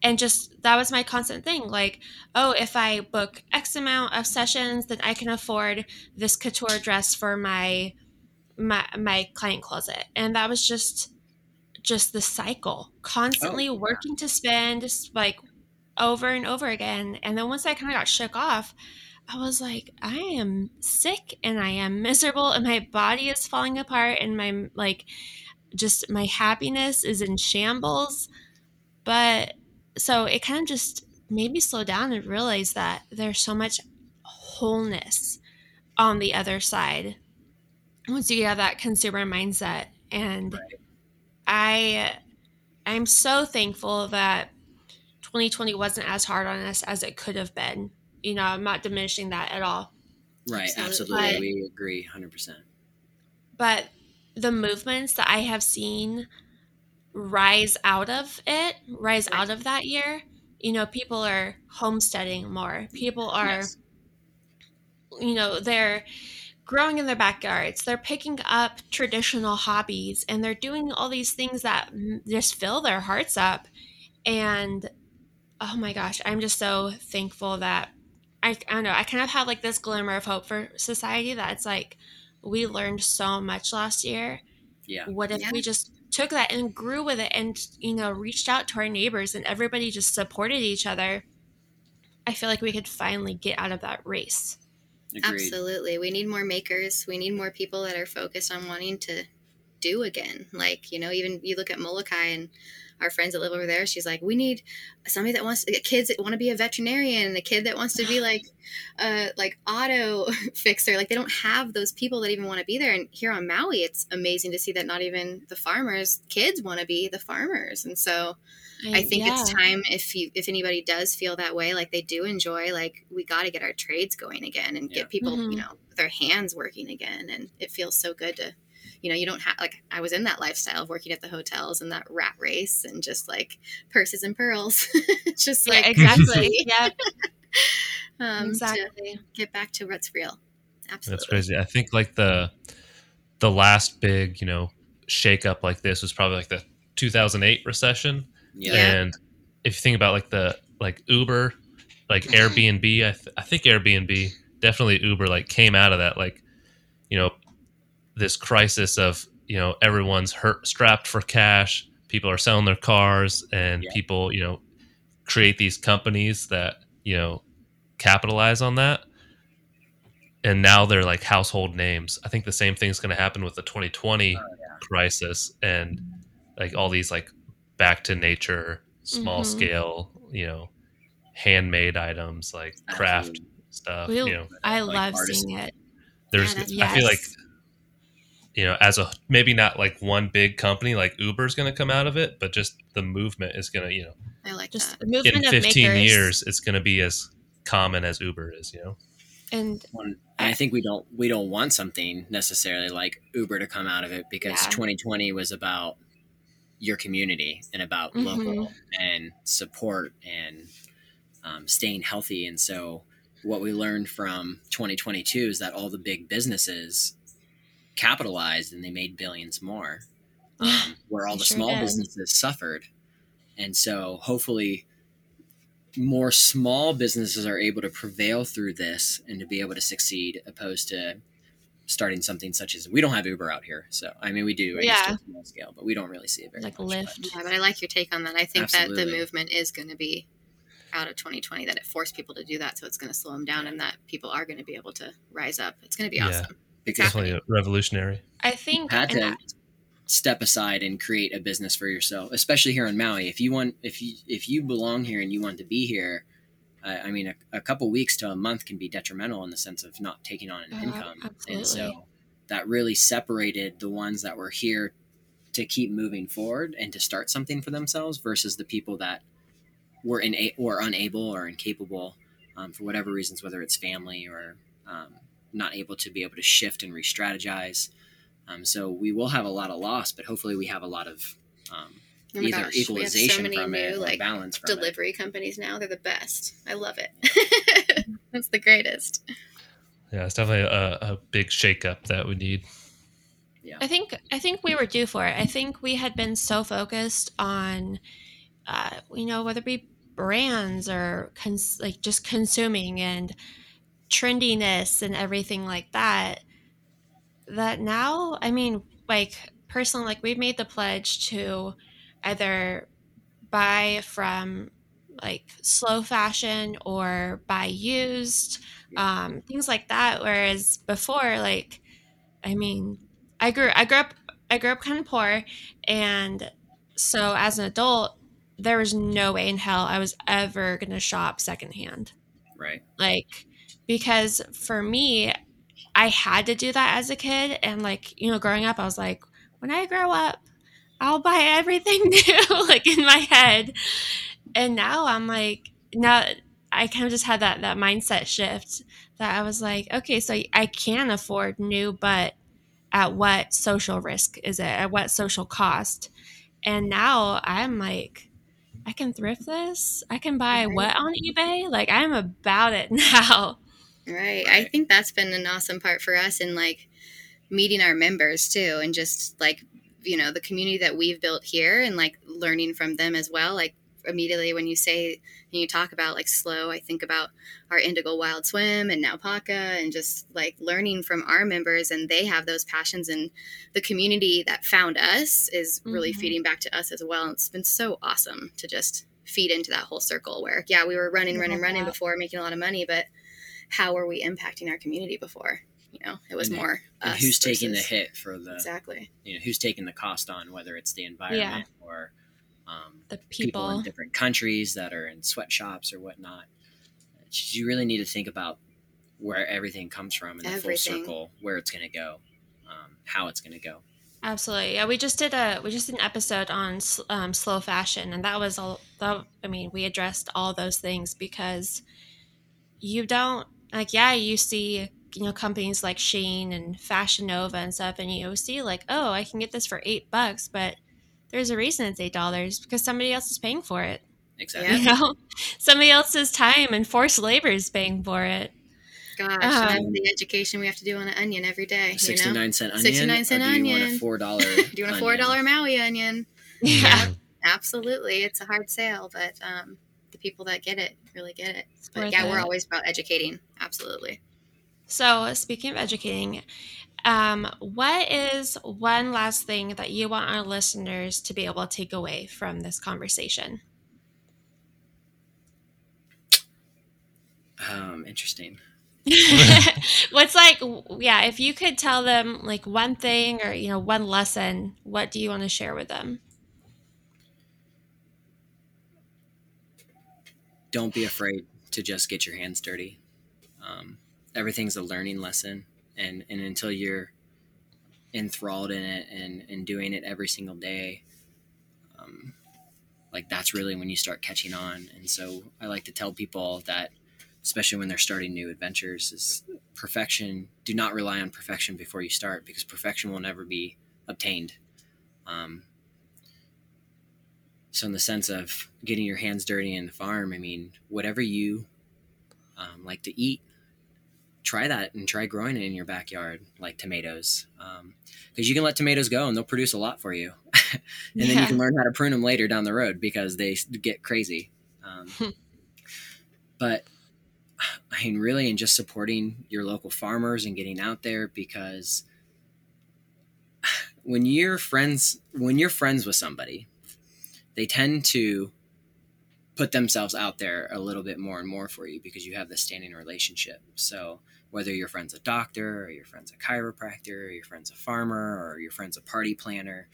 and just that was my constant thing like oh if i book x amount of sessions then i can afford this couture dress for my my my client closet and that was just just the cycle constantly oh, yeah. working to spend just like over and over again. And then once i kind of got shook off i was like i am sick and i am miserable and my body is falling apart and my like just my happiness is in shambles. But so it kind of just made me slow down and realize that there's so much wholeness on the other side once you have that consumer mindset. And Right. i i'm so thankful that 2020 wasn't as hard on us as it could have been you know i'm not diminishing that at all Right. Absolutely. Absolutely. But- we agree 100%. but the movements that I have seen rise out of it, rise Right. out of that year, you know, people are homesteading more. People are, Yes. you know, they're growing in their backyards. They're picking up traditional hobbies and they're doing all these things that just fill their hearts up. And oh my gosh, I'm just so thankful that I, I don't know, I kind of have like this glimmer of hope for society that it's like we learned so much last year. Yeah. What if Yeah. we just took that and grew with it and, you know, reached out to our neighbors and everybody just supported each other? I feel like we could finally get out of that race. Agreed. Absolutely. We need more makers. We need more people that are focused on wanting to do again. Like, you know, even you look at Molokai and our friends that live over there, she's like, we need somebody that wants kids that want to be a veterinarian, a kid that wants to be like uh like auto fixer. Like they don't have those people that even want to be there. And here on Maui, it's amazing to see that not even the farmers, kids want to be the farmers. And so I think yeah. it's time if you if anybody does feel that way, like they do enjoy, like we got to get our trades going again and Yeah. get people, Mhm. you know, their hands working again. And it feels so good to, you know, you don't have like I was in that lifestyle of working at the hotels and that rat race and just like purses and pearls, It's just Yeah, like exactly. yeah, um, to exactly. get back to what's real. Absolutely, That's crazy. I think like the the last big, you know, shake up like this was probably like the 2008 recession. Yeah. Yeah. And if you think about like the like Uber, like. Airbnb, I, th- I think Airbnb definitely Uber like came out of that like you know this crisis of you know everyone's hurt strapped for cash. People are selling their cars, and Yeah. people you know create these companies that you know capitalize on that. And now they're like household names. I think the same thing's going to happen with the 2020 Oh, crisis and like all these like back to nature, small Mhm. scale, you know, handmade items like craft Absolutely. stuff. We, you know, I like love artists. seeing it. there's Yeah, I feel like Yes. You know as a maybe not like one big company like Uber's going to come out of it, but just the movement is going to you know I like Just that. a movement in 15 makers. years it's going to be as common as Uber is. You know, And I think we don't we don't want something necessarily like Uber to come out of it because Yeah. 2020 was about your community and about Mhm. local and support and um, staying healthy. And so what we learned from 2022 is that all the big businesses capitalized and they made billions more, um, where all the sure small did. businesses suffered. And so hopefully more small businesses are able to prevail through this and to be able to succeed opposed to starting something such as we don't have uber out here so i mean we do I Yeah. small scale but we don't really see it very Like much, Lyft. but- Yeah, but I like your take on that. I think that the movement is going to be out of 2020 that it forced people to do that, so it's going to slow them down, and that people are going to be able to rise up. It's going to be Yeah. Awesome. because Definitely revolutionary. I think had and to step aside and create a business for yourself especially here in maui if you want if you if you belong here and you want to be here uh, i mean a, a couple weeks to a month can be detrimental in the sense of not taking on an Uh, income and so that really separated the ones that were here to keep moving forward and to start something for themselves versus the people that were in or unable or incapable um, for whatever reasons whether it's family or um, not able to be able to shift and re-strategize um, so we will have a lot of loss, but hopefully we have a lot of um, Oh either gosh, we have so equalization many from it new or like balance from it. delivery companies now. They're the best. I love it. That's the greatest. Yeah, it's definitely a, a big shakeup that we need. Yeah. I think I think we were due for it. I think we had been so focused on, uh, you know, whether it be brands or cons- like just consuming and trendiness and everything like that. That now, I mean, like personally, like we've made the pledge to either buy from like slow fashion or buy used, um, things like that. Whereas before, like, I mean, I grew I grew up I grew up kind of poor and so as an adult there was no way in hell I was ever going to shop secondhand. right? Like because for me I had to do that as a kid. And like you know growing up I was like when I grow up I'll buy everything new like in my head. And now I'm like now I kind of just had that that mindset shift that I was like okay so I can afford new but at what social risk is it? At what social cost? And now i'm like i can thrift this. I can buy what on ebay? Like i'm about it now Right. I think that's been an awesome part for us in like meeting our members too and just like you know the community that we've built here and like learning from them as well like immediately when you say and you talk about like slow i think about our indigo wild swim and now paca and just like learning from our members and they have those passions and the community that found us is really Mhm. feeding back to us as well it's been so awesome to just feed into that whole circle where yeah we were running running running before making a lot of money but how were we impacting our community before? You know, it was And- more And us who's taking the hit for the exactly? you know who's taking the cost on whether it's the environment or um, the people. people, in different countries that are in sweatshops or whatnot. You really need to think about where everything comes from and the full circle, where it's going to go, um, how it's going to go. absolutely yeah we just did a we just did an episode on um, slow fashion and that was all that i mean we addressed all those things because you don't like yeah you see you know companies like Shein and Fashion Nova and stuff and you see like oh I can get this for eight bucks but there's a reason it's eight dollars because somebody else is paying for it Exactly. you know somebody else's time and forced labor is paying for it Gosh, and that's Um, the education we have to do on an onion every day. You Sixty know, nine cent onion. 69 cent or do you want a onion. four dollar? do you want a four dollar Maui onion? yeah Absolutely, it's a hard sale, but um, the people that get it really get it. But worth yeah, we're always about educating. Absolutely. So, speaking of educating, um, what is one last thing that you want our listeners to be able to take away from this conversation? Um, interesting. What's like, yeah, if you could tell them like one thing or, you know, one lesson, what do you want to share with them? Don't be afraid to just get your hands dirty. Um, everything's a learning lesson, and and until you're enthralled in it and and doing it every single day, um, like that's really when you start catching on. And so I like to tell people that, especially when they're starting new adventures, is perfection. Do not rely on perfection before you start because perfection will never be obtained. Um, so in the sense of getting your hands dirty in the farm, I mean, whatever you um, like to eat, try that and try growing it in your backyard, like tomatoes, because you can let tomatoes go and they'll produce a lot for you, and then you can learn how to prune them later down the road because they get crazy. Um, but I mean, really, in just supporting your local farmers and getting out there because when you're friends, when you're friends with somebody, they tend to put themselves out there a little bit more and more for you because you have this standing relationship. So whether your friend's a doctor or your friend's a chiropractor or your friend's a farmer or your friend's a party planner,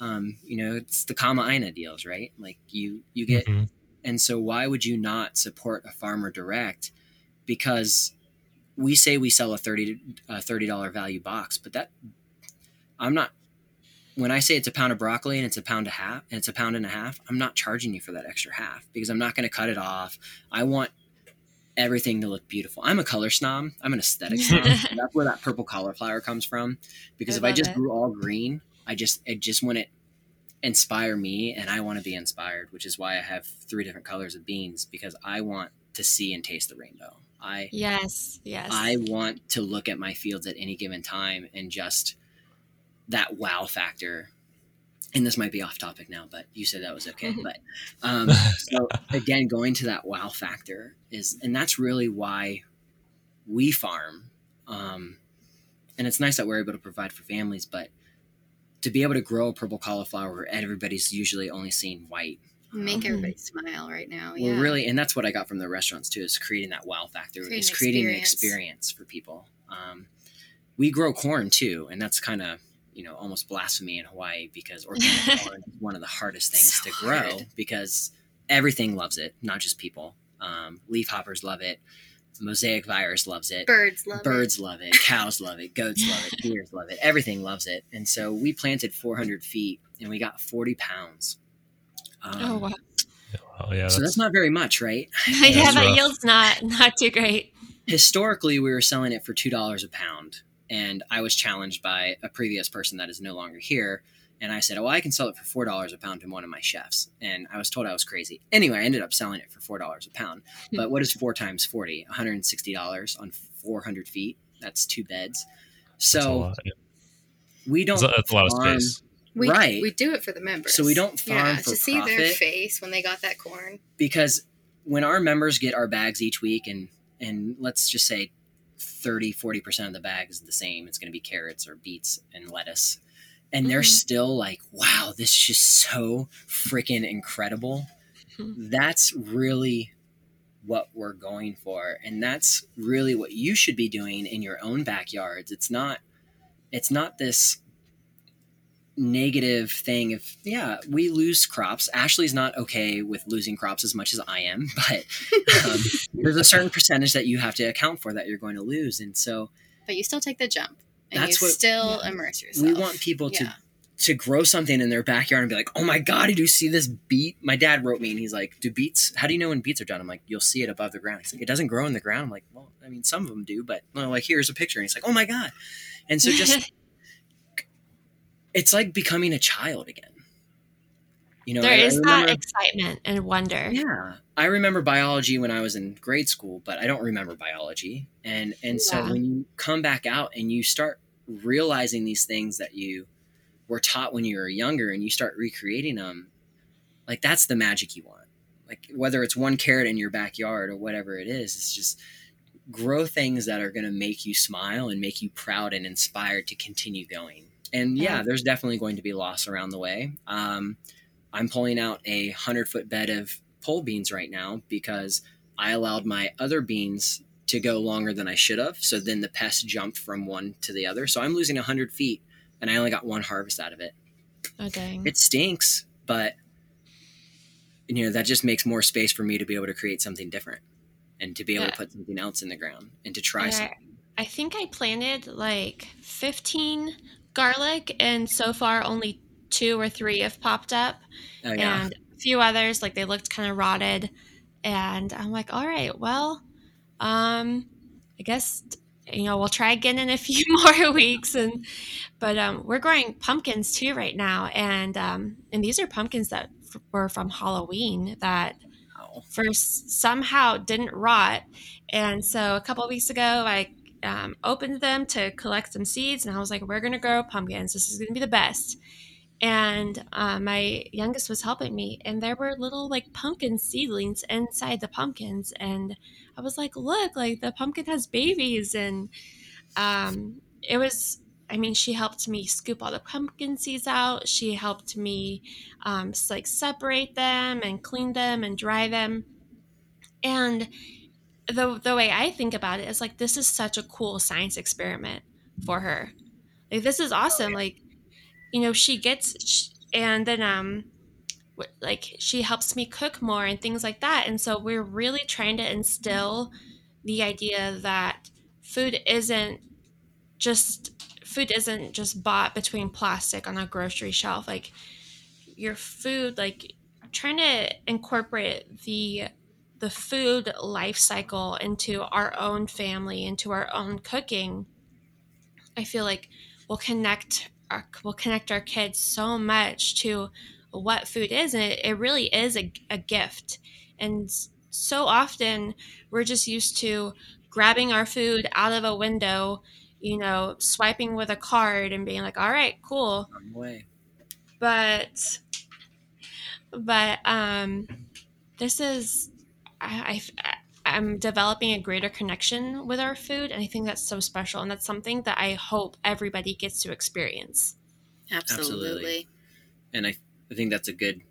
um, you know, it's the kama'aina deals, right? Like you, you get, Mhm. and so why would you not support a farmer direct? Because we say we sell a 30 a $30 value box, but that I'm not when I say it's a pound of broccoli and it's a pound a half and it's a pound and a half, I'm not charging you for that extra half because I'm not going to cut it off. I want everything to look beautiful. I'm a color snob. I'm an aesthetic snob. That's where that purple cauliflower comes from. Because I if I just it. grew all green, I just it just want to inspire me and I want to be inspired, which is why I have three different colors of beans because I want to see and taste the rainbow. I yes, yes. I want to look at my fields at any given time and just that wow factor. And this might be off topic now, but you said that was okay. Mhm. But um, so again, going to that wow factor is, and that's really why we farm. Um, and it's nice that we're able to provide for families, but to be able to grow a purple cauliflower everybody's usually only seeing white Make Mhm. everybody smile right now. well, Yeah. really, and that's what I got from the restaurants too, is creating that wow factor, Creating is creating the experience. experience for people. Um, we grow corn too, and that's kind of you know almost blasphemy in Hawaii because organic corn is one of the hardest things So to grow hard. because everything loves it, not just people. Um, leaf hoppers love it, mosaic virus loves it, Birds love birds love it, cows love it, goats love it, deers love it, everything loves it. And so we planted 400 feet, and we got 40 pounds. Um, oh wow. Oh yeah, so that's not very much, right? yeah, that yield's not not too great. Historically, we were selling it for two dollars a pound, and I was challenged by a previous person that is no longer here. And I said, "Oh, I can sell it for four dollars a pound to one of my chefs." And I was told I was crazy. Anyway, I ended up selling it for four dollars a pound. Hmm. But what is four times forty? One hundred and sixty dollars on four hundred feet. That's two beds. So lot. Yeah. we don't. That's a, that's a lot of farm- space. We, Right. we do it for the members. So we don't farm yeah, for to see their face when they got that corn. because when our members get our bags each week and and let's just say 30 40% of the bag is the same it's going to be carrots or beets and lettuce and they're Mm-hmm. Mhm. still like wow this is just so freaking incredible that's really what we're going for and that's really what you should be doing in your own backyards it's not it's not this negative thing if yeah we lose crops ashley's not okay with losing crops as much as i am but um, there's a certain percentage that you have to account for that you're going to lose and so But you still take the jump. And That's you what- still yeah. immerse yourself. we want people to Yeah. to grow something in their backyard and be like, "Oh my god, did you see this beet?" My dad wrote me and he's like, "Do beets? How do you know when beets are done?" I'm like, "You'll see it above the ground." He's like, "It doesn't grow in the ground." I'm like, "Well, I mean, some of them do, but well, like here's a picture." And he's like, "Oh my god," and so just it's like becoming a child again. You know, there I- I is that excitement and wonder. yeah, I remember biology when I was in grade school, but I don't remember biology. And and so when you come back out and you start realizing these things that you were taught when you were younger and you start recreating them, like that's the magic you want. Like whether it's one carrot in your backyard or whatever it is, it's just grow things that are going to make you smile and make you proud and inspired to continue going. And yeah, Yeah. there's definitely going to be loss around the way. Um, I'm pulling out a hundred foot bed of pole beans right now because I allowed my other beans to go longer than I should have. So then the pest jumped from one to the other. So I'm losing hundred feet and I only got one harvest out of it. Oh dang. It stinks, but you know, that just makes more space for me to be able to create something different and to be able Yeah. to put something else in the ground and to try Yeah. something. I think I planted like 15 garlic, and so far only two or three have popped up, Oh yeah. and a few others like they looked kind of rotted. And I'm like, all right, well, um, I guess you know we'll try again in a few more weeks. And but um, we're growing pumpkins too right now, and um, and these are pumpkins that f- were from Halloween that first somehow didn't rot. And so a couple of weeks ago, I um, opened them to collect some seeds, and I was like, "We're gonna grow pumpkins. This is gonna be the best." and uh, my youngest was helping me and there were little like pumpkin seedlings inside the pumpkins and i was like look like the pumpkin has babies and um, it was i mean she helped me scoop all the pumpkin seeds out she helped me um, like separate them and clean them and dry them and the the way i think about it is like this is such a cool science experiment for her. Like this is awesome like you know she gets and then um like she helps me cook more and things like that and so we're really trying to instill the idea that food isn't just food isn't just bought between plastic on a grocery shelf. Like your food like trying to incorporate the the food life cycle into our own family into our own cooking i feel like we'll connect our will connect our kids so much to what food is and it, it really is a, a gift. And so often we're just used to grabbing our food out of a window you know swiping with a card and being like all right cool but but um this is I, I I'm developing a greater connection with our food, and I think that's so special, and that's something that I hope everybody gets to experience. Absolutely. Absolutely. And I, I think that's a good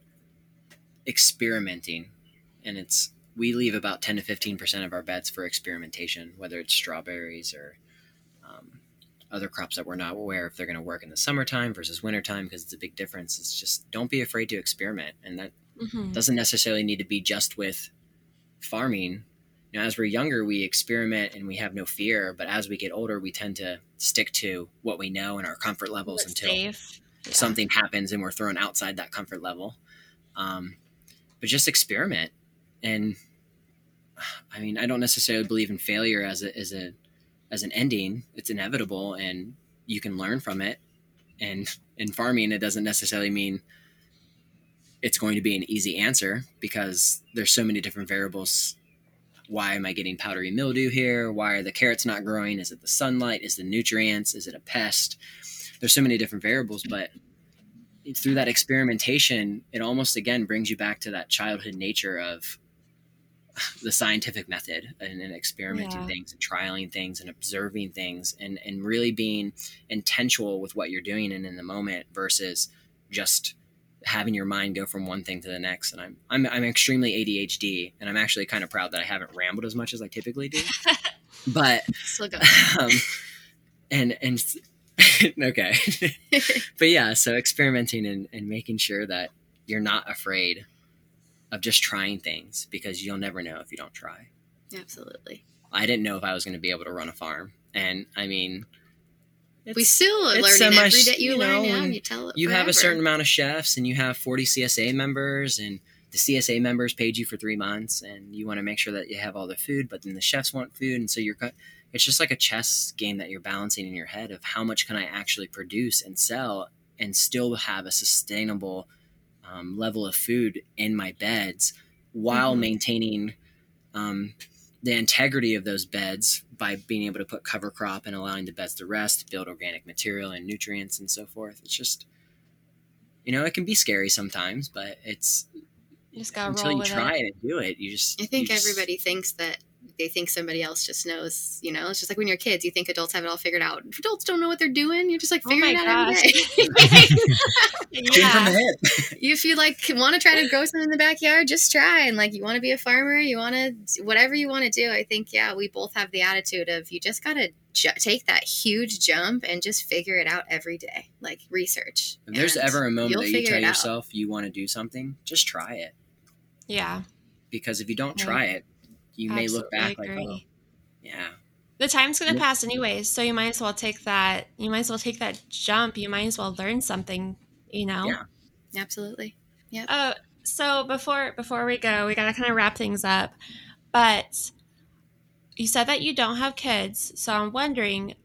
experimenting, and it's we leave about ten to fifteen percent of our beds for experimentation, whether it's strawberries or um, other crops that we're not aware if they're going to work in the summertime versus wintertime because it's a big difference. It's just don't be afraid to experiment, and that Mm-hmm. doesn't necessarily need to be just with farming. You know, as we're younger, we experiment and we have no fear, but as we get older, we tend to stick to what we know and our comfort levels until safe. Yeah. something happens and we're thrown outside that comfort level. Um, but just experiment. And I mean, I don't necessarily believe in failure as a, as a, as an ending. It's inevitable and you can learn from it. And in farming, it doesn't necessarily mean it's going to be an easy answer because there's so many different variables. Why am I getting powdery mildew here? Why are the carrots not growing? Is it the sunlight? Is it nutrients? Is it a pest? There's so many different variables, but through that experimentation, it almost again brings you back to that childhood nature of the scientific method and, and experimenting Yeah. things and trialing things and observing things and, and really being intentional with what you're doing and in the moment versus just having your mind go from one thing to the next. And I'm, I'm, I'm extremely ADHD and I'm actually kind of proud that I haven't rambled as much as I typically do, but, Still go. um, and, and okay. but yeah, so experimenting and, and making sure that you're not afraid of just trying things because you'll never know if you don't try. Absolutely. I didn't know if I was going to be able to run a farm. And I mean, we still are it's learning so every much, day. You, you learn know, now, you tell it you have a certain amount of chefs and you have 40 CSA members and the CSA members paid you for three months and you want to make sure that you have all the food, but then the chefs want food. And so you're, it's just like a chess game that you're balancing in your head of how much can I actually produce and sell and still have a sustainable um, level of food in my beds while Mhm. maintaining um, the integrity of those beds by being able to put cover crop and allowing the beds to rest, build organic material and nutrients and so forth. It's just, you know, it can be scary sometimes, but it's You just gotta until roll you with try it. it. and do it, you just. I think just- everybody thinks that they think somebody else just knows. You know, it's just like when you're kids, you think adults have it all figured out. If adults don't know what they're doing, you're just like Oh figuring my it out every gosh. day. From the yeah. if you like want to try to grow something in the backyard, just try. And like you want to be a farmer, you want to whatever you want to do. I think yeah, we both have the attitude of you just gotta ju- take that huge jump and just figure it out every day. Like research. If there's ever a moment you'll that you figure tell it out. yourself you want to do something, just try it. Yeah. Because if you don't Right. try it, you may look back like, oh, agree. oh, yeah. The time's gonna pass anyways, so you might as well take that. You might as well take that jump. You might as well learn something. You know. Yeah. Absolutely. Yeah. Oh, so before before we go, we gotta kind of wrap things up. But you said that you don't have kids, so I'm wondering,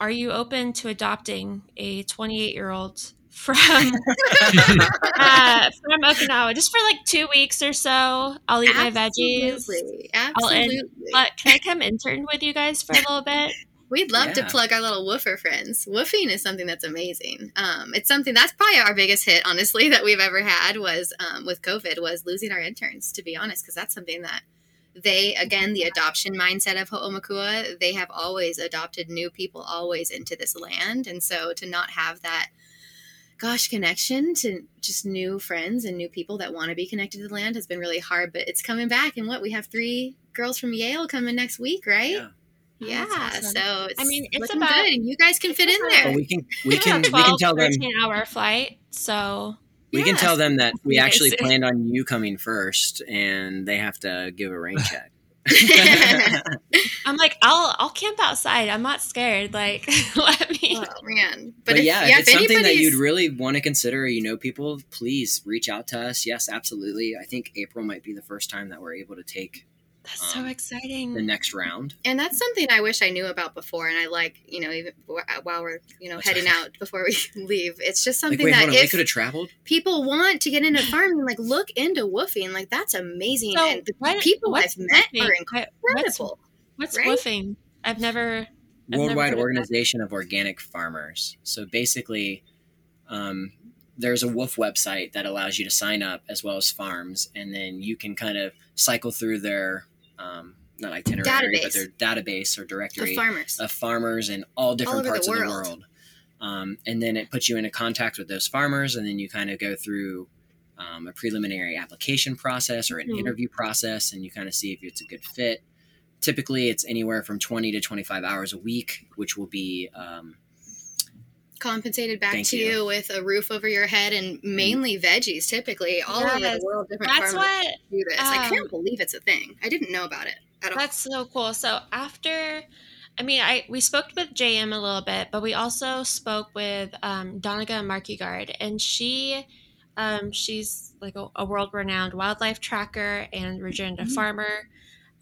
are you open to adopting a 28 year old from uh, from Okinawa just for like two weeks or so? I'll eat my veggies. Absolutely. I'll Absolutely. But can I come intern with you guys for a little bit? We'd love to plug our little WWOOFer friends. WWOOFing is something that's amazing. Um, it's something that's probably our biggest hit, honestly, that we've ever had was um, with COVID was losing our interns. To be honest, because that's something that they again the adoption mindset of Ho'omakua. They have always adopted new people always into this land, and so to not have that gosh connection to just new friends and new people that want to be connected to the land has been really hard. But it's coming back, and what we have three girls from Yale coming next week, right? Yeah. Oh, yeah, awesome. so it's I mean, it's about- good, and you guys can fit in about- there. Well, we can we can a we can tell them 13 hour flight. So we can tell them that we actually planned on you coming first, and they have to give a rain check. I'm like, I'll I'll camp outside. I'm not scared. Like, let me. oh man, But, but, if, yeah, yeah, if it's something that you'd really want to consider, you know, people, please reach out to us. Yes, absolutely. I think April might be the first time that we're able to take That's so um, exciting. the next round. and that's something I wish I knew about before. And I like, you know, even while we're, you know, That's heading right. out before we leave, it's just Like, something wait, that hold on, we if could have traveled. people want to get into farming, like look into WWOOFing. Like that's amazing, So, and the what- people I've met WWOOFing? are I- what's- incredible. What's right? WWOOFing? I've never. I've never Worldwide of. Organization of Organic Farmers. So basically, um, there's a Wolf website that allows you to sign up as well as farms, and then you can kind of cycle through their um, not itinerary, but their database or directory Of farmers. of farmers in all different the parts of the world. Um, and then it puts you into contact with those farmers, and then you kind of go through um, a preliminary application process or an Mhm. interview process, and you kind of see if it's a good fit. Typically, it's anywhere from 20 to 25 hours a week, which will be Mm-hmm. Compensated back Thank to you. you. with a roof over your head and mainly veggies. Typically, all over the world, different That's farmers what. do this. I um, can't believe it's a thing. I didn't know about it at all. That's so cool. So after, I mean, I we spoke with JM a little bit, but we also spoke with um, Donegal Markigard, and she, um, she's like a, a world-renowned wildlife tracker and regenerative Mhm. farmer.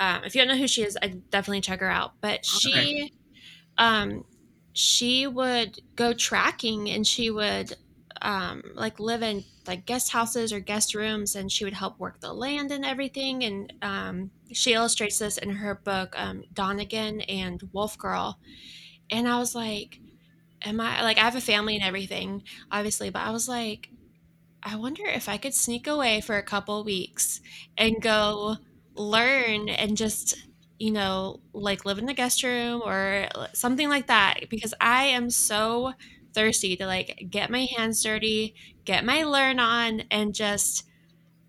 Um, if you don't know who she is, I definitely check her out. But she, um, she would go tracking, and she would um, like live in like guest houses or guest rooms, and she would help work the land and everything. And um, she illustrates this in her book, um, Donegan and Wolf Girl. And I was like, "Am I like I have a family and everything, obviously, but I was like, I wonder if I could sneak away for a couple weeks and go learn and just." You know, like live in the guest room or something like that, because I am so thirsty to like get my hands dirty, get my learn on, and just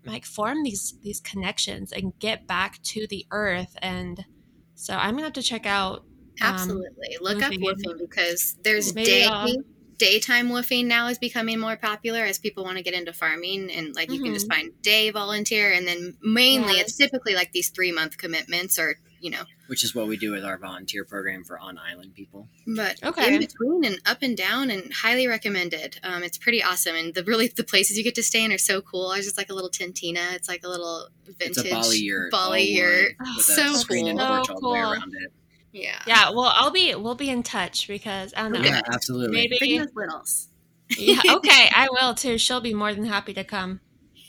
like form these these connections and get back to the earth. And so I'm gonna have to check out. um, Absolutely. Look up WWOOFing. because there's Maybe day I'll- daytime WWOOFing now is becoming more popular as people want to get into farming and like you can just find day volunteer and then mainly it's typically like these three month commitments or you know which is what we do with our volunteer program for on island people. but Okay. in between and up and down and highly recommended um, it's pretty awesome and the really the places you get to stay in are so cool i was just like a little tintina it's like a little vintage It's a Bali yurt, Bali yurt Oh, so cool. porch So all the way cool. yeah Yeah, well, I'll be we'll be in touch because I don't know. Yeah, absolutely. Maybe bring those littles yeah, okay, I will too. She'll be more than happy to come.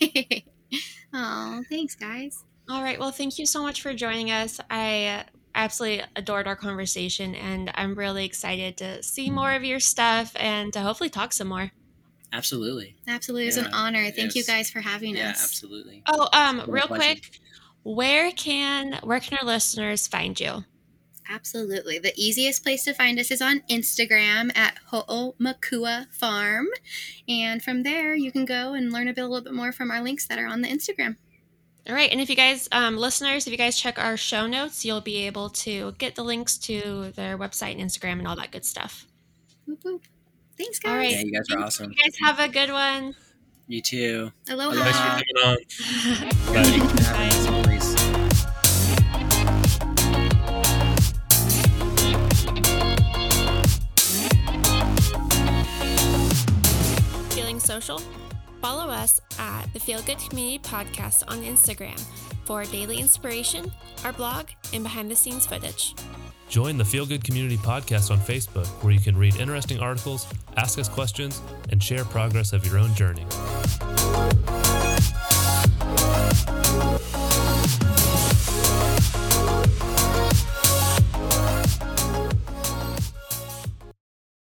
oh thanks guys All right. Well, thank you so much for joining us. I uh, absolutely adored our conversation, and I'm really excited to see more of your stuff and to hopefully talk some more. Absolutely. absolutely it's an Yeah, honor thank you guys for having Yeah, us absolutely. Oh, um, real pleasure. quick, where can where can our listeners find you? Absolutely. The easiest place to find us is on Instagram at Ho'omakua Farm. And from there, you can go and learn a, bit, a little bit more from our links that are on the Instagram. All right, and if you guys, um, listeners, if you guys check our show notes, you'll be able to get the links to their website and Instagram and all that good stuff. Whoop, whoop. Thanks, guys. All right. Yeah, you guys are awesome. You guys have a good one. You too. Aloha. Thanks Uh, for coming on. Thank you for having us, Maurice. Feeling social? Follow us at the Feel Good Community Podcast on Instagram for daily inspiration, our blog, and behind the scenes footage. Join the Feel Good Community Podcast on Facebook, where you can read interesting articles, ask us questions, and share progress of your own journey.